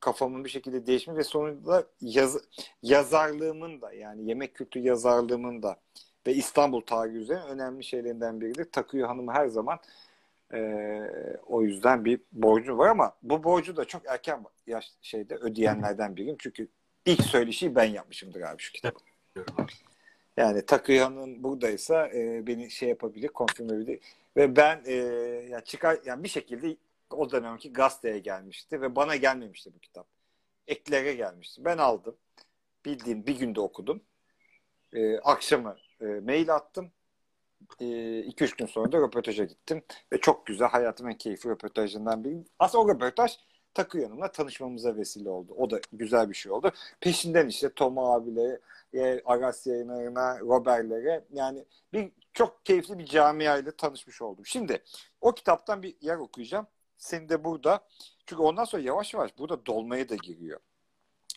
kafamın bir şekilde değişmiş ve sonunda yaz, yazarlığımın da yani yemek kültürü yazarlığımın da ve İstanbul tarihi üzerine önemli şeylerinden biridir. Takıyor Hanım her zaman e, o yüzden bir borcu var ama bu borcu da çok erken yaş şeyde ödeyenlerden biriyim. Çünkü ilk söyleşiyi ben yapmışımdır abi şu kitabı. Yani Takıya'nın buradaysa e, beni şey yapabilir, konfirme edebilir. Ve ben e, yani çıkar yani bir şekilde o dönemki gazeteye gelmişti ve bana gelmemişti bu kitap. Eklere gelmişti. Ben aldım. Bildiğim bir günde okudum. E, akşamı e, mail attım. 2-3 e, gün sonra da röportaja gittim. Ve çok güzel hayatımın en keyifli röportajından biri. Aslında o röportaj Takı yanımla tanışmamıza vesile oldu. O da güzel bir şey oldu. Peşinden işte Tom abileri, e, Aras yayınlarına, Robert'lere yani bir çok keyifli bir camiayla tanışmış oldum. Şimdi o kitaptan bir yer okuyacağım. Seni de burada. Çünkü ondan sonra yavaş yavaş burada dolmaya da giriyor.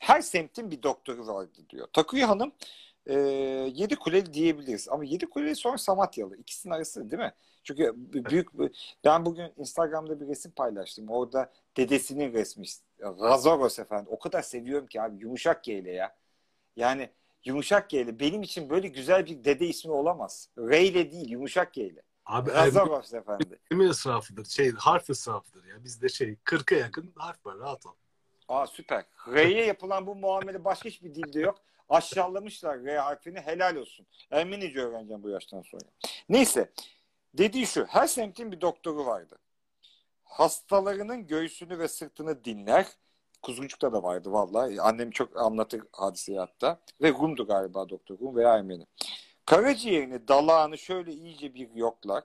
Her semtin bir doktoru vardı diyor. Takıya Hanım e, Yedi Kuleli diyebiliriz. Ama Yedi Kuleli sonra Samatyalı. İkisinin arası değil mi? Çünkü büyük ben bugün Instagram'da bir resim paylaştım. Orada dedesinin resmi. Razoros efendim. O kadar seviyorum ki abi yumuşak G ile ya. Yani yumuşak G ile. Benim için böyle güzel bir dede ismi olamaz. R ile değil yumuşak G ile. Abi Razoros efendi. Kelime ısrafıdır. Şey, harf ısrafıdır ya. Bizde şey 40'a yakın harf var. Rahat ol. Aa süper. R'ye yapılan bu muamele başka hiçbir dilde yok. Aşağılamışlar R harfini helal olsun. Ermenice öğreneceğim bu yaştan sonra. Neyse. Dediği şu. Her semtin bir doktoru vardı. Hastalarının göğsünü ve sırtını dinler. Kuzguncuk'ta da vardı vallahi. Annem çok anlatır hadiseyi hatta. Ve Rum'du galiba doktor Rum veya Ermeni. Karaciğerini, dalağını şöyle iyice bir yoklar.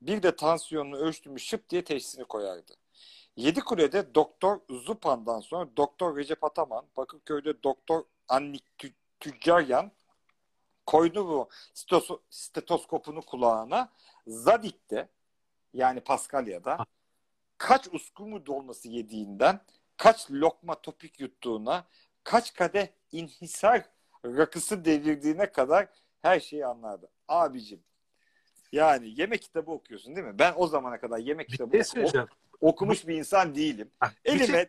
Bir de tansiyonunu ölçtü şıp diye teşhisini koyardı. Yedikule'de Doktor Zupan'dan sonra Doktor Recep Ataman, Bakırköy'de Doktor Annik Tüccaryan koydu bu stetoskopunu kulağına. Zadik'te yani Paskalya'da kaç uskumu dolması yediğinden, kaç lokma topik yuttuğuna, kaç kadeh inhisar rakısı devirdiğine kadar her şeyi anlardı. Abicim yani yemek kitabı okuyorsun değil mi? Ben o zamana kadar yemek kitabı bir şey ok- okumuş bir insan değilim. Elime şey,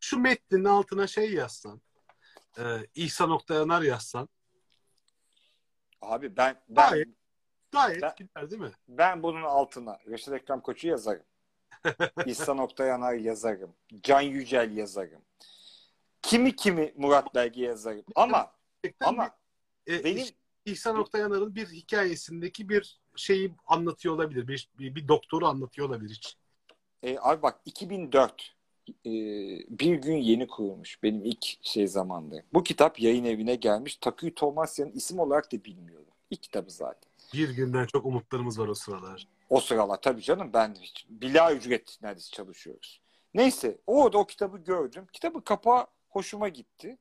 şu metnin altına şey yazsan e, İhsan Oktayanar yazsan Abi ben, ben gayet, gayet ben, gider değil mi? Ben bunun altına Reşit Ekrem Koç'u yazarım. İhsan Oktayanar yazarım. Can Yücel yazarım. Kimi kimi Murat Belge yazarım. Ama ama e, benim İhsan Oktayanar'ın bir hikayesindeki bir şeyi anlatıyor olabilir. Bir, bir, bir doktoru anlatıyor olabilir hiç. E, abi bak 2004 e, bir gün yeni kurulmuş benim ilk şey zamanda. Bu kitap yayın evine gelmiş. Takıyı Tomasya'nın isim olarak da bilmiyorum. İlk kitabı zaten. Bir günden çok umutlarımız var o sıralar. O sıralar tabii canım ben hiç bila ücret neredeyse çalışıyoruz. Neyse orada o kitabı gördüm. Kitabı kapağı hoşuma gitti.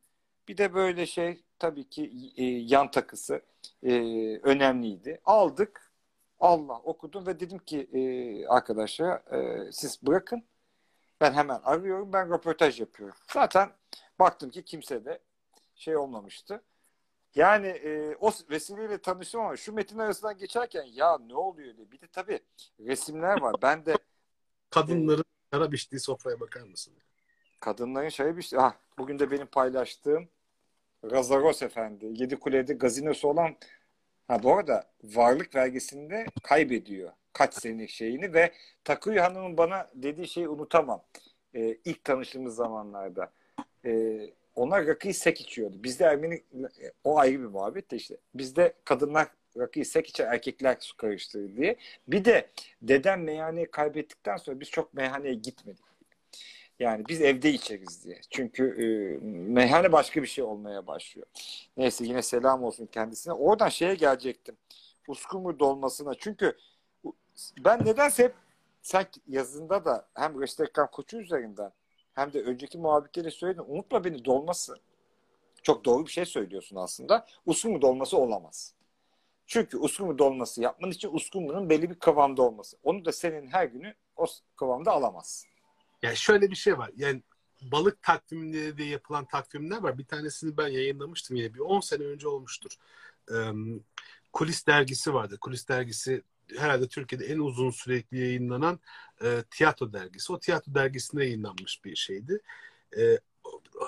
Bir de böyle şey tabii ki e, yan takısı e, önemliydi. Aldık. Allah okudum ve dedim ki e, arkadaşlara e, siz bırakın ben hemen arıyorum. Ben röportaj yapıyorum. Zaten baktım ki kimse de şey olmamıştı. Yani e, o vesileyle tanıştım ama şu metin arasından geçerken ya ne oluyor diye. Bir de tabii resimler var. Ben de kadınların e, kara biçtiği sofraya bakar mısın? Kadınların şey biçtiği. Ah, bugün de benim paylaştığım Razaros Efendi. Yedi Kule'de gazinosu olan ha bu arada varlık vergisinde kaybediyor. Kaç senelik şeyini ve Takuya Hanım'ın bana dediği şeyi unutamam. Ee, ilk tanıştığımız zamanlarda. Ee, onlar rakıyı sek içiyordu. Bizde Ermeni o ayrı bir muhabbet de işte. Bizde kadınlar rakıyı sek içer erkekler su karıştırır diye. Bir de dedem meyhaneyi kaybettikten sonra biz çok meyhaneye gitmedik. Yani biz evde içeriz diye. Çünkü e, meyhane başka bir şey olmaya başlıyor. Neyse yine selam olsun kendisine. Oradan şeye gelecektim. Uskumru dolmasına. Çünkü ben nedense hep sen yazında da hem Restekkan koçu üzerinden hem de önceki muhabbetlerde söyledin. Unutma beni dolması. Çok doğru bir şey söylüyorsun aslında. Uskumru dolması olamaz. Çünkü uskumru dolması yapman için uskumrunun belli bir kıvamda olması. Onu da senin her günü o kıvamda alamazsın. Yani şöyle bir şey var. Yani balık takvimleri diye yapılan takvimler var. Bir tanesini ben yayınlamıştım yine bir 10 sene önce olmuştur. Ee, Kulis dergisi vardı. Kulis dergisi herhalde Türkiye'de en uzun sürekli yayınlanan e, tiyatro dergisi. O tiyatro dergisinde yayınlanmış bir şeydi. E,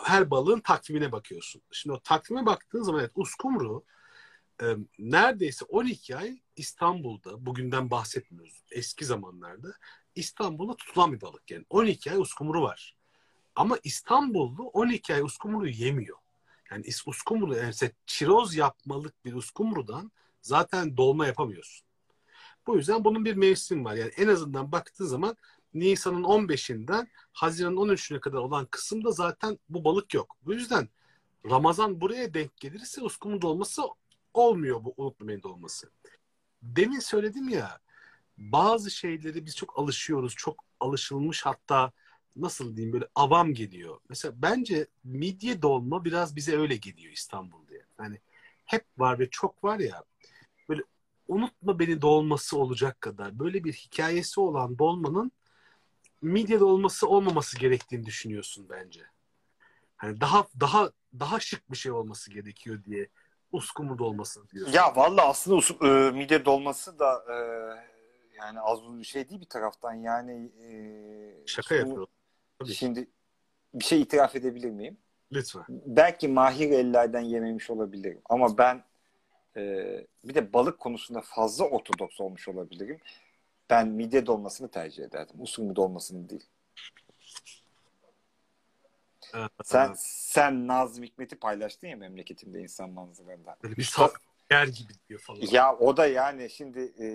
her balığın takvimine bakıyorsun. Şimdi o takvime baktığın zaman evet Uskumru e, neredeyse 12 ay İstanbul'da, bugünden bahsetmiyoruz, eski zamanlarda İstanbul'da tutulan bir balık yani. 12 ay uskumru var. Ama İstanbullu 12 ay uskumru yemiyor. Yani uskumru yani çiroz yapmalık bir uskumrudan zaten dolma yapamıyorsun. Bu yüzden bunun bir mevsim var. Yani en azından baktığın zaman Nisan'ın 15'inden Haziran'ın 13'üne kadar olan kısımda zaten bu balık yok. Bu yüzden Ramazan buraya denk gelirse uskumru dolması olmuyor bu unutmayın dolması. Demin söyledim ya bazı şeyleri biz çok alışıyoruz. Çok alışılmış hatta nasıl diyeyim böyle avam geliyor. Mesela bence midye dolma biraz bize öyle geliyor İstanbul'da. Yani hep var ve çok var ya unutma beni dolması olacak kadar böyle bir hikayesi olan dolmanın midye dolması olmaması gerektiğini düşünüyorsun bence. Hani daha daha daha şık bir şey olması gerekiyor diye uskumru dolması diyorsun. Ya vallahi aslında us- e, midye dolması da e, yani az bir şey değil bir taraftan yani e, şaka yapıyorum. Tabii. Şimdi bir şey itiraf edebilir miyim? Lütfen. Belki mahir ellerden yememiş olabilirim ama ben e, bir de balık konusunda fazla ortodoks olmuş olabilirim. Ben midye dolmasını tercih ederdim. Usulü dolmasını değil. sen sen Nazım Hikmet'i paylaştın ya memleketinde insan manzaralarında. Böyle bir saf yer gibi diyor falan. Ya o da yani şimdi e,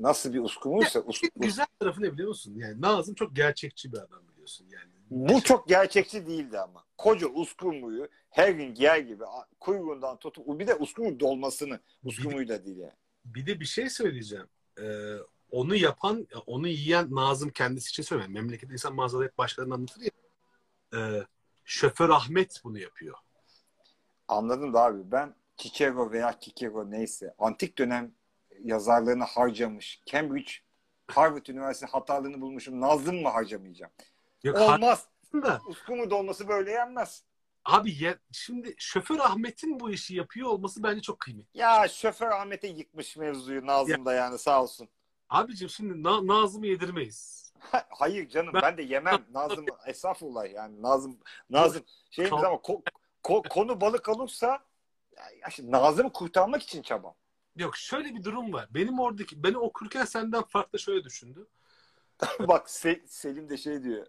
nasıl bir uskumuysa. Ya, uskum... Güzel tarafı ne biliyor musun? Yani Nazım çok gerçekçi bir adam biliyorsun yani. Bu çok gerçekçi değildi ama. Koca uskumruyu her gün giyer gibi kuyruğundan tutup bir de uskumru dolmasını uskumruyla değil yani. Bir de bir şey söyleyeceğim. Ee, onu yapan, onu yiyen Nazım kendisi için söylemiyor. Memleket insan mağazada hep başkalarını anlatır ya. E, şoför Ahmet bunu yapıyor. Anladım da abi. Ben Cicero veya Kikero neyse antik dönem yazarlarını harcamış. Cambridge, Harvard Üniversitesi hatalarını bulmuşum. Nazım mı harcamayacağım? Yok, Olmaz. Da. Uskumu dolması böyle yenmez. Abi ya, şimdi şoför Ahmet'in bu işi yapıyor olması bence çok kıymetli. Ya şoför Ahmet'e yıkmış mevzuyu Nazım da yani sağ olsun. Abicim şimdi Na- Nazım'ı yedirmeyiz. Hayır canım ben, ben de yemem. Nazım esafullah yani Nazım Nazım şeyimiz ama ko- ko- konu balık olursa ya şimdi Nazım'ı kurtarmak için çaba. Yok şöyle bir durum var. Benim oradaki beni okurken senden farklı şöyle düşündü. Bak Se- Selim de şey diyor.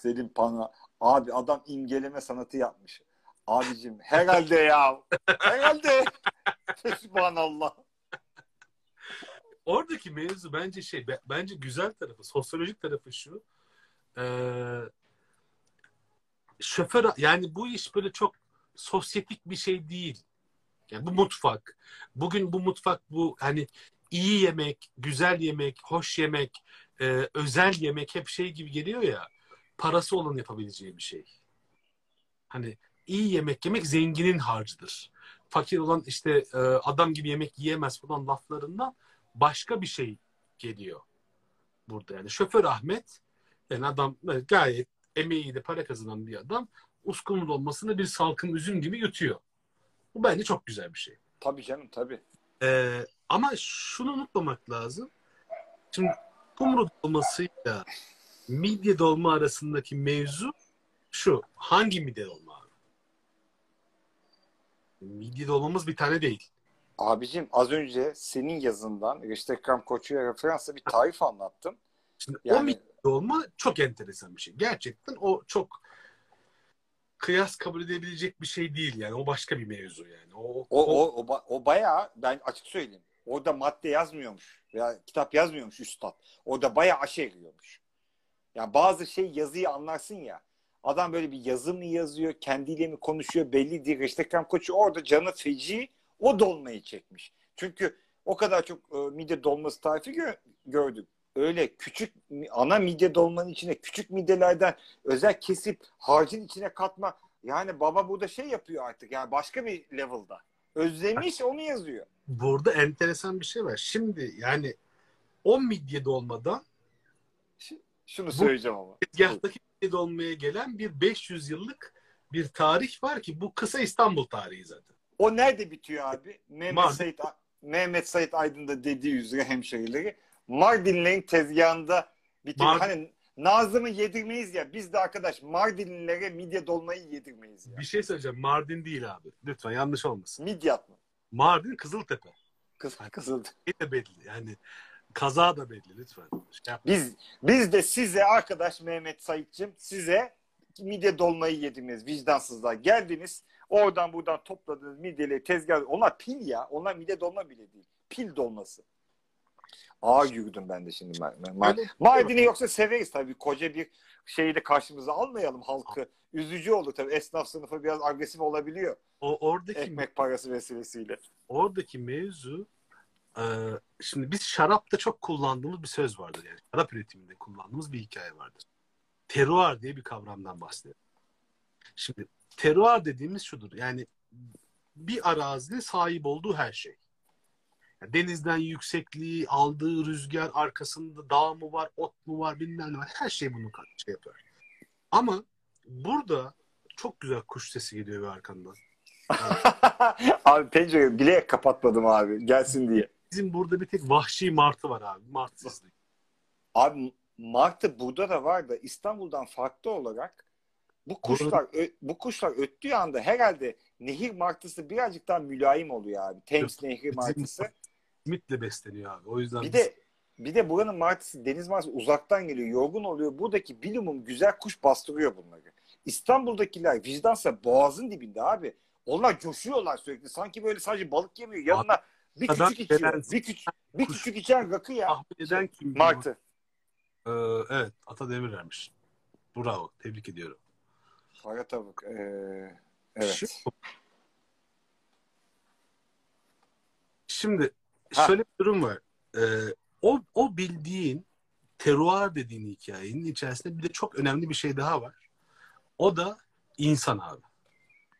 Selim Pana abi adam imgeleme sanatı yapmış. Abicim herhalde ya. herhalde. Subhanallah. Oradaki mevzu bence şey bence güzel tarafı sosyolojik tarafı şu. Ee, şoför yani bu iş böyle çok sosyetik bir şey değil. Yani bu mutfak. Bugün bu mutfak bu hani iyi yemek, güzel yemek, hoş yemek, e, özel yemek hep şey gibi geliyor ya. Parası olan yapabileceği bir şey. Hani iyi yemek yemek zenginin harcıdır. Fakir olan işte e, adam gibi yemek yiyemez falan laflarından başka bir şey geliyor burada. Yani şoför Ahmet yani adam gayet emeğiyle para kazanan bir adam uskumru olmasını bir salkım üzüm gibi yutuyor. Bu bence çok güzel bir şey. Tabii canım tabii. Ee, ama şunu unutmamak lazım. Şimdi kumru dolmasıyla midye dolma arasındaki mevzu şu. Hangi midye dolma abi? Midye dolmamız bir tane değil. Abicim az önce senin yazından Reştekram Koçu'ya referansla bir tarif anlattım. Şimdi o Yani midye dolma çok enteresan bir şey. Gerçekten o çok kıyas kabul edebilecek bir şey değil yani. O başka bir mevzu yani. O, o, o, o, ba- o bayağı ben açık söyleyeyim. Orada madde yazmıyormuş. Veya kitap yazmıyormuş üstad. Orada bayağı aşı eriyormuş. Yani bazı şey yazıyı anlarsın ya. Adam böyle bir yazı mı yazıyor, kendiyle mi konuşuyor belli değil. Reştekram Koçu orada canı feci o dolmayı çekmiş. Çünkü o kadar çok e, midye dolması tarifi gö- gördük. Öyle küçük ana midye dolmanın içine küçük midyelerden özel kesip harcın içine katma. Yani baba burada şey yapıyor artık. Yani başka bir level'da. Özlemiş onu yazıyor. Burada enteresan bir şey var. Şimdi yani o midye dolmadan Şunu Bu- söyleyeceğim ama. tezgahtaki dolmaya gelen bir 500 yıllık bir tarih var ki bu kısa İstanbul tarihi zaten. O nerede bitiyor abi? Mehmet Mardin. Sait Mehmet Sait Aydın da dediği üzere hemşerileri Mardinlerin tezgahında bitiyor. Mardin- Hani Nazım'ı yedirmeyiz ya. Biz de arkadaş Mardinlilere midye dolmayı yedirmeyiz ya. Bir şey söyleyeceğim. Mardin değil abi. Lütfen yanlış olmasın. Midyat mı? Mardin Kızıltepe. Kız, kızıldı. Ne de belli. Yani kaza da belli lütfen. Şey Biz biz de size arkadaş Mehmet Sait'cim size midye dolmayı yedirmeyiz vicdansızlar. Geldiniz oradan buradan topladınız midyeleri tezgah. Onlar pil ya. Onlar midye dolma bile değil. Pil dolması. Ağır yürüdüm ben de şimdi. Mar- Öyle- Mardin'i yoksa severiz tabii. Koca bir şeyi de karşımıza almayalım halkı. Üzücü olur tabii. Esnaf sınıfı biraz agresif olabiliyor. O oradaki Ekmek parası vesilesiyle. oradaki mevzu e, şimdi biz şarapta çok kullandığımız bir söz vardır yani. Şarap üretiminde kullandığımız bir hikaye vardır. Teruar diye bir kavramdan bahsediyor. Şimdi teruar dediğimiz şudur. Yani bir arazinin sahip olduğu her şey. Yani denizden yüksekliği, aldığı rüzgar, arkasında dağ mı var, ot mu var, bilmem ne var. Her şey bunu şey yapar. Ama burada çok güzel kuş sesi geliyor bir arkandan. abi pencere bile kapatmadım abi. Gelsin diye. Bizim burada bir tek vahşi martı var abi. Martı sesi. Abi martı burada da var da İstanbul'dan farklı olarak bu kuşlar bu kuşlar öttüğü anda herhalde nehir martısı birazcık daha mülayim oluyor abi. Thames nehri martısı. Simitle besleniyor abi. O yüzden Bir biz- de bir de buranın martısı deniz martısı uzaktan geliyor, yorgun oluyor. Buradaki bilimum güzel kuş bastırıyor bunları. İstanbul'dakiler vicdansa boğazın dibinde abi. Onlar coşuyorlar sürekli. Sanki böyle sadece balık yemiyor. Yanına bir Adam küçük içiyor. gelen- Bir küçük bir Kuş- küçük içen rakı ya. tahmin eden kim? Martı. Ee, evet. Ata Demirer'miş. Bravo. Tebrik ediyorum. Kara tavuk. Ee, evet. Şimdi, şimdi Ha. şöyle bir durum var. Ee, o, o bildiğin teruar dediğin hikayenin içerisinde bir de çok önemli bir şey daha var. O da insan abi.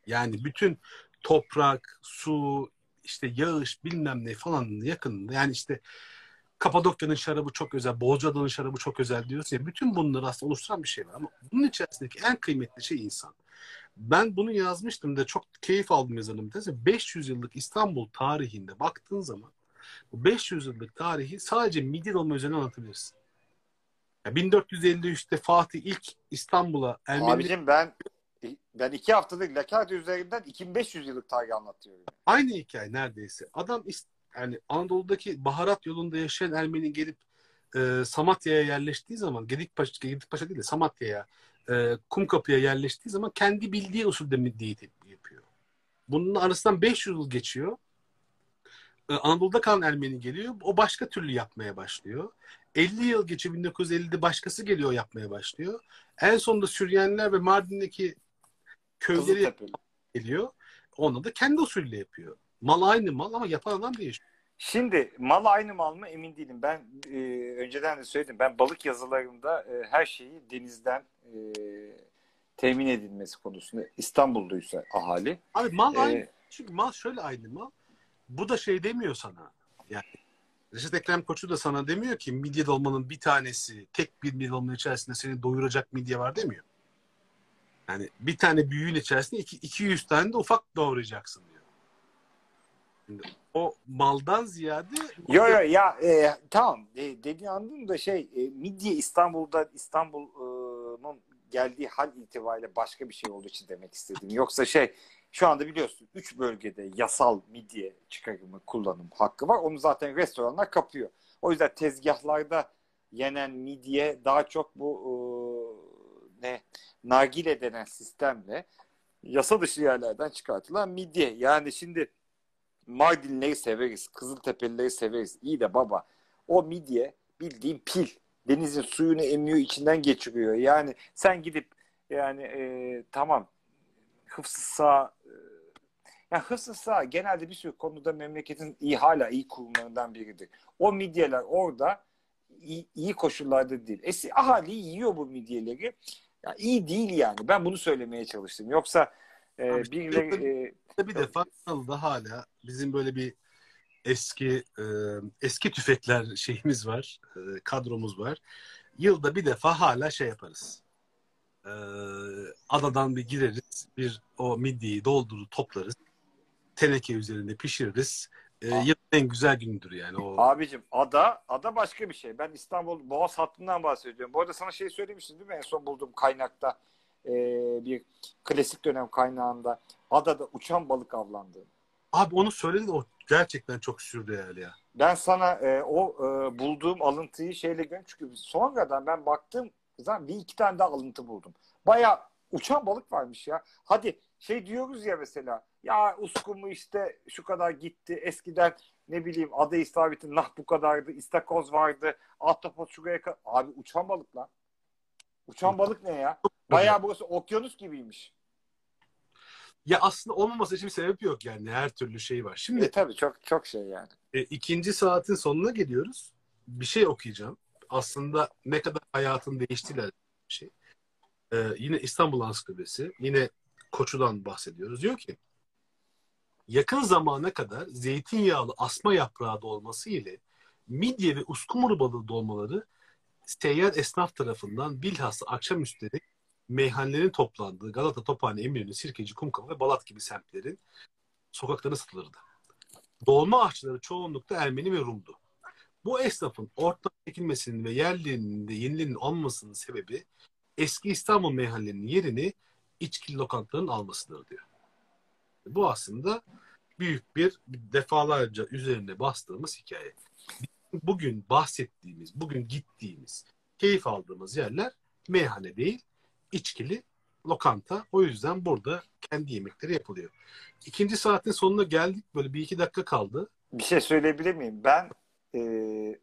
Yani bütün toprak, su, işte yağış bilmem ne falan yakınında. Yani işte Kapadokya'nın şarabı çok özel, Bozcaada'nın şarabı çok özel diyorsun ya. Bütün bunları aslında oluşturan bir şey var. Ama bunun içerisindeki en kıymetli şey insan. Ben bunu yazmıştım da çok keyif aldım yazarım. 500 yıllık İstanbul tarihinde baktığın zaman bu 500 yıllık tarihi sadece midye dolma üzerine anlatabilirsin. Ya 1453'te Fatih ilk İstanbul'a Ermeni Abicim ben ben iki haftadır Lakarta üzerinden 2500 yıllık tarih anlatıyorum. aynı hikaye neredeyse. Adam yani Anadolu'daki baharat yolunda yaşayan Ermeni gelip e, Samatya'ya yerleştiği zaman Gedikpaşa, Gedikpaşa değil de Samatya'ya e, Kumkapı'ya yerleştiği zaman kendi bildiği usulde tep- yapıyor. Bunun arasından 500 yıl geçiyor. E, Anadolu'da kalan Ermeni geliyor. O başka türlü yapmaya başlıyor. 50 yıl geçiyor. 1950'de başkası geliyor yapmaya başlıyor. En sonunda Süryaniler ve Mardin'deki köyleri geliyor. Onu da kendi usulüyle yapıyor. Mal aynı mal ama yapan adam değişiyor. Şimdi mal aynı mal mı emin değilim. Ben e, önceden de söyledim. Ben balık yazılarımda e, her şeyi denizden e, temin edilmesi konusunda İstanbul'duysa ahali. Abi mal e, aynı. Çünkü mal şöyle aynı mal. Bu da şey demiyor sana. Yani Reşit Ekrem Koçu da sana demiyor ki midye dolmanın bir tanesi tek bir midye dolmanın içerisinde seni doyuracak midye var demiyor. Yani bir tane büyüğün içerisinde iki, 200 tane de ufak doğrayacaksın diyor. Şimdi o maldan ziyade Yo yo ya e, tamam e, dediğini anladım da şey e, midye İstanbul'da İstanbul'un geldiği hal itibariyle başka bir şey olduğu için demek istedim. Yoksa şey Şu anda biliyorsun 3 bölgede yasal midye çıkarımı kullanım hakkı var. Onu zaten restoranlar kapıyor. O yüzden tezgahlarda yenen midye daha çok bu e, ne nargile denen sistemle yasa dışı yerlerden çıkartılan midye. Yani şimdi Mardinleri severiz, Kızıltepelileri severiz. İyi de baba o midye bildiğin pil. Denizin suyunu emiyor, içinden geçiriyor. Yani sen gidip yani e, tamam hıfzı sağ e, yani hıfzı sağ genelde bir sürü konuda memleketin iyi hala iyi kurumlarından biridir. O midyeler orada iyi, iyi koşullarda değil. Esi ahali yiyor bu midyeleri. Ya iyi değil yani. Ben bunu söylemeye çalıştım. Yoksa e, Abi, birileri e, bir defa da hala bizim böyle bir eski e, eski tüfekler şeyimiz var, e, kadromuz var. Yılda bir defa hala şey yaparız. E, adadan bir gireriz, bir o midyeyi doldurur toplarız. Teneke üzerinde pişiririz. E, yılın en güzel gündür yani o. Abicim ada ada başka bir şey. Ben İstanbul Boğaz hattından bahsediyorum. Bu arada sana şey söylemiştim değil mi? En son bulduğum kaynakta e, bir klasik dönem kaynağında adada uçan balık avlandı. Abi onu söyledi de o gerçekten çok sürreal ya. Ben sana e, o e, bulduğum alıntıyı şeyle gördüm. Çünkü sonradan ben baktım zaten bir iki tane daha alıntı buldum. Baya uçan balık varmış ya. Hadi şey diyoruz ya mesela ya uskumu işte şu kadar gitti. Eskiden ne bileyim adı istavritin nah bu kadardı. istakoz vardı. Ahtapot şuraya kadar. Abi uçan balık lan. Uçan balık ne ya? Baya burası okyanus gibiymiş. Ya aslında olmaması için bir sebep yok yani. Her türlü şey var. Şimdi E, tabii çok çok şey yani. e, ikinci saatin sonuna geliyoruz. Bir şey okuyacağım. Aslında ne kadar hayatın değiştiğiyle bir şey. E, yine İstanbul Ansiklopedisi. Yine Koçu'dan bahsediyoruz. Diyor ki yakın zamana kadar zeytinyağlı asma yaprağı dolması ile midye ve uskumru balığı dolmaları seyyar esnaf tarafından bilhassa akşamüstleri meyhanelerin toplandığı Galata, Tophane, Eminönü, Sirkeci, Kumkapı ve Balat gibi semtlerin sokaklarına satılırdı. Dolma aşçıları çoğunlukla Ermeni ve Rum'du. Bu esnafın ortadan çekilmesinin ve yerlerinin de yenilerinin olmasının sebebi eski İstanbul meyhanelerinin yerini içkili lokantaların almasıdır diyor. Bu aslında büyük bir defalarca üzerine bastığımız hikaye. Bugün bahsettiğimiz, bugün gittiğimiz, keyif aldığımız yerler meyhane değil, içkili lokanta. O yüzden burada kendi yemekleri yapılıyor. İkinci saatin sonuna geldik. Böyle bir iki dakika kaldı. Bir şey söyleyebilir miyim? Ben e,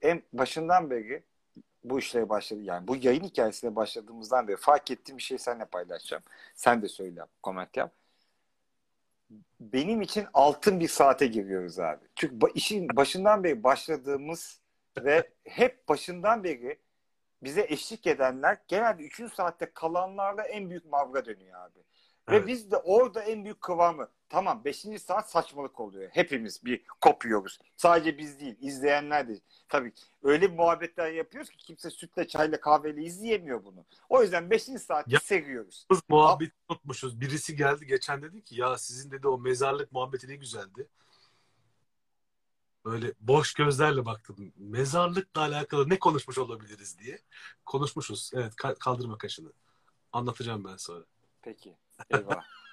en başından beri bu işlere başladı. Yani bu yayın hikayesine başladığımızdan beri fark ettiğim bir şey seninle paylaşacağım. Sen de söyle, koment yap. Benim için altın bir saate giriyoruz abi. Çünkü işin başından beri başladığımız ve hep başından beri bize eşlik edenler genelde 3. saatte kalanlarla en büyük mavga dönüyor abi. Evet. Ve biz de orada en büyük kıvamı tamam 5. saat saçmalık oluyor. Hepimiz bir kopuyoruz. Sadece biz değil izleyenler de. Tabii öyle muhabbetler yapıyoruz ki kimse sütle çayla kahveyle izleyemiyor bunu. O yüzden 5. saatte ya, seviyoruz. Biz muhabbeti unutmuşuz. Birisi geldi geçen dedi ki ya sizin dedi o mezarlık muhabbeti ne güzeldi. Böyle boş gözlerle baktım. Mezarlıkla alakalı ne konuşmuş olabiliriz diye. Konuşmuşuz. Evet kaldırma kaşını. Anlatacağım ben sonra. Peki. Eyvallah.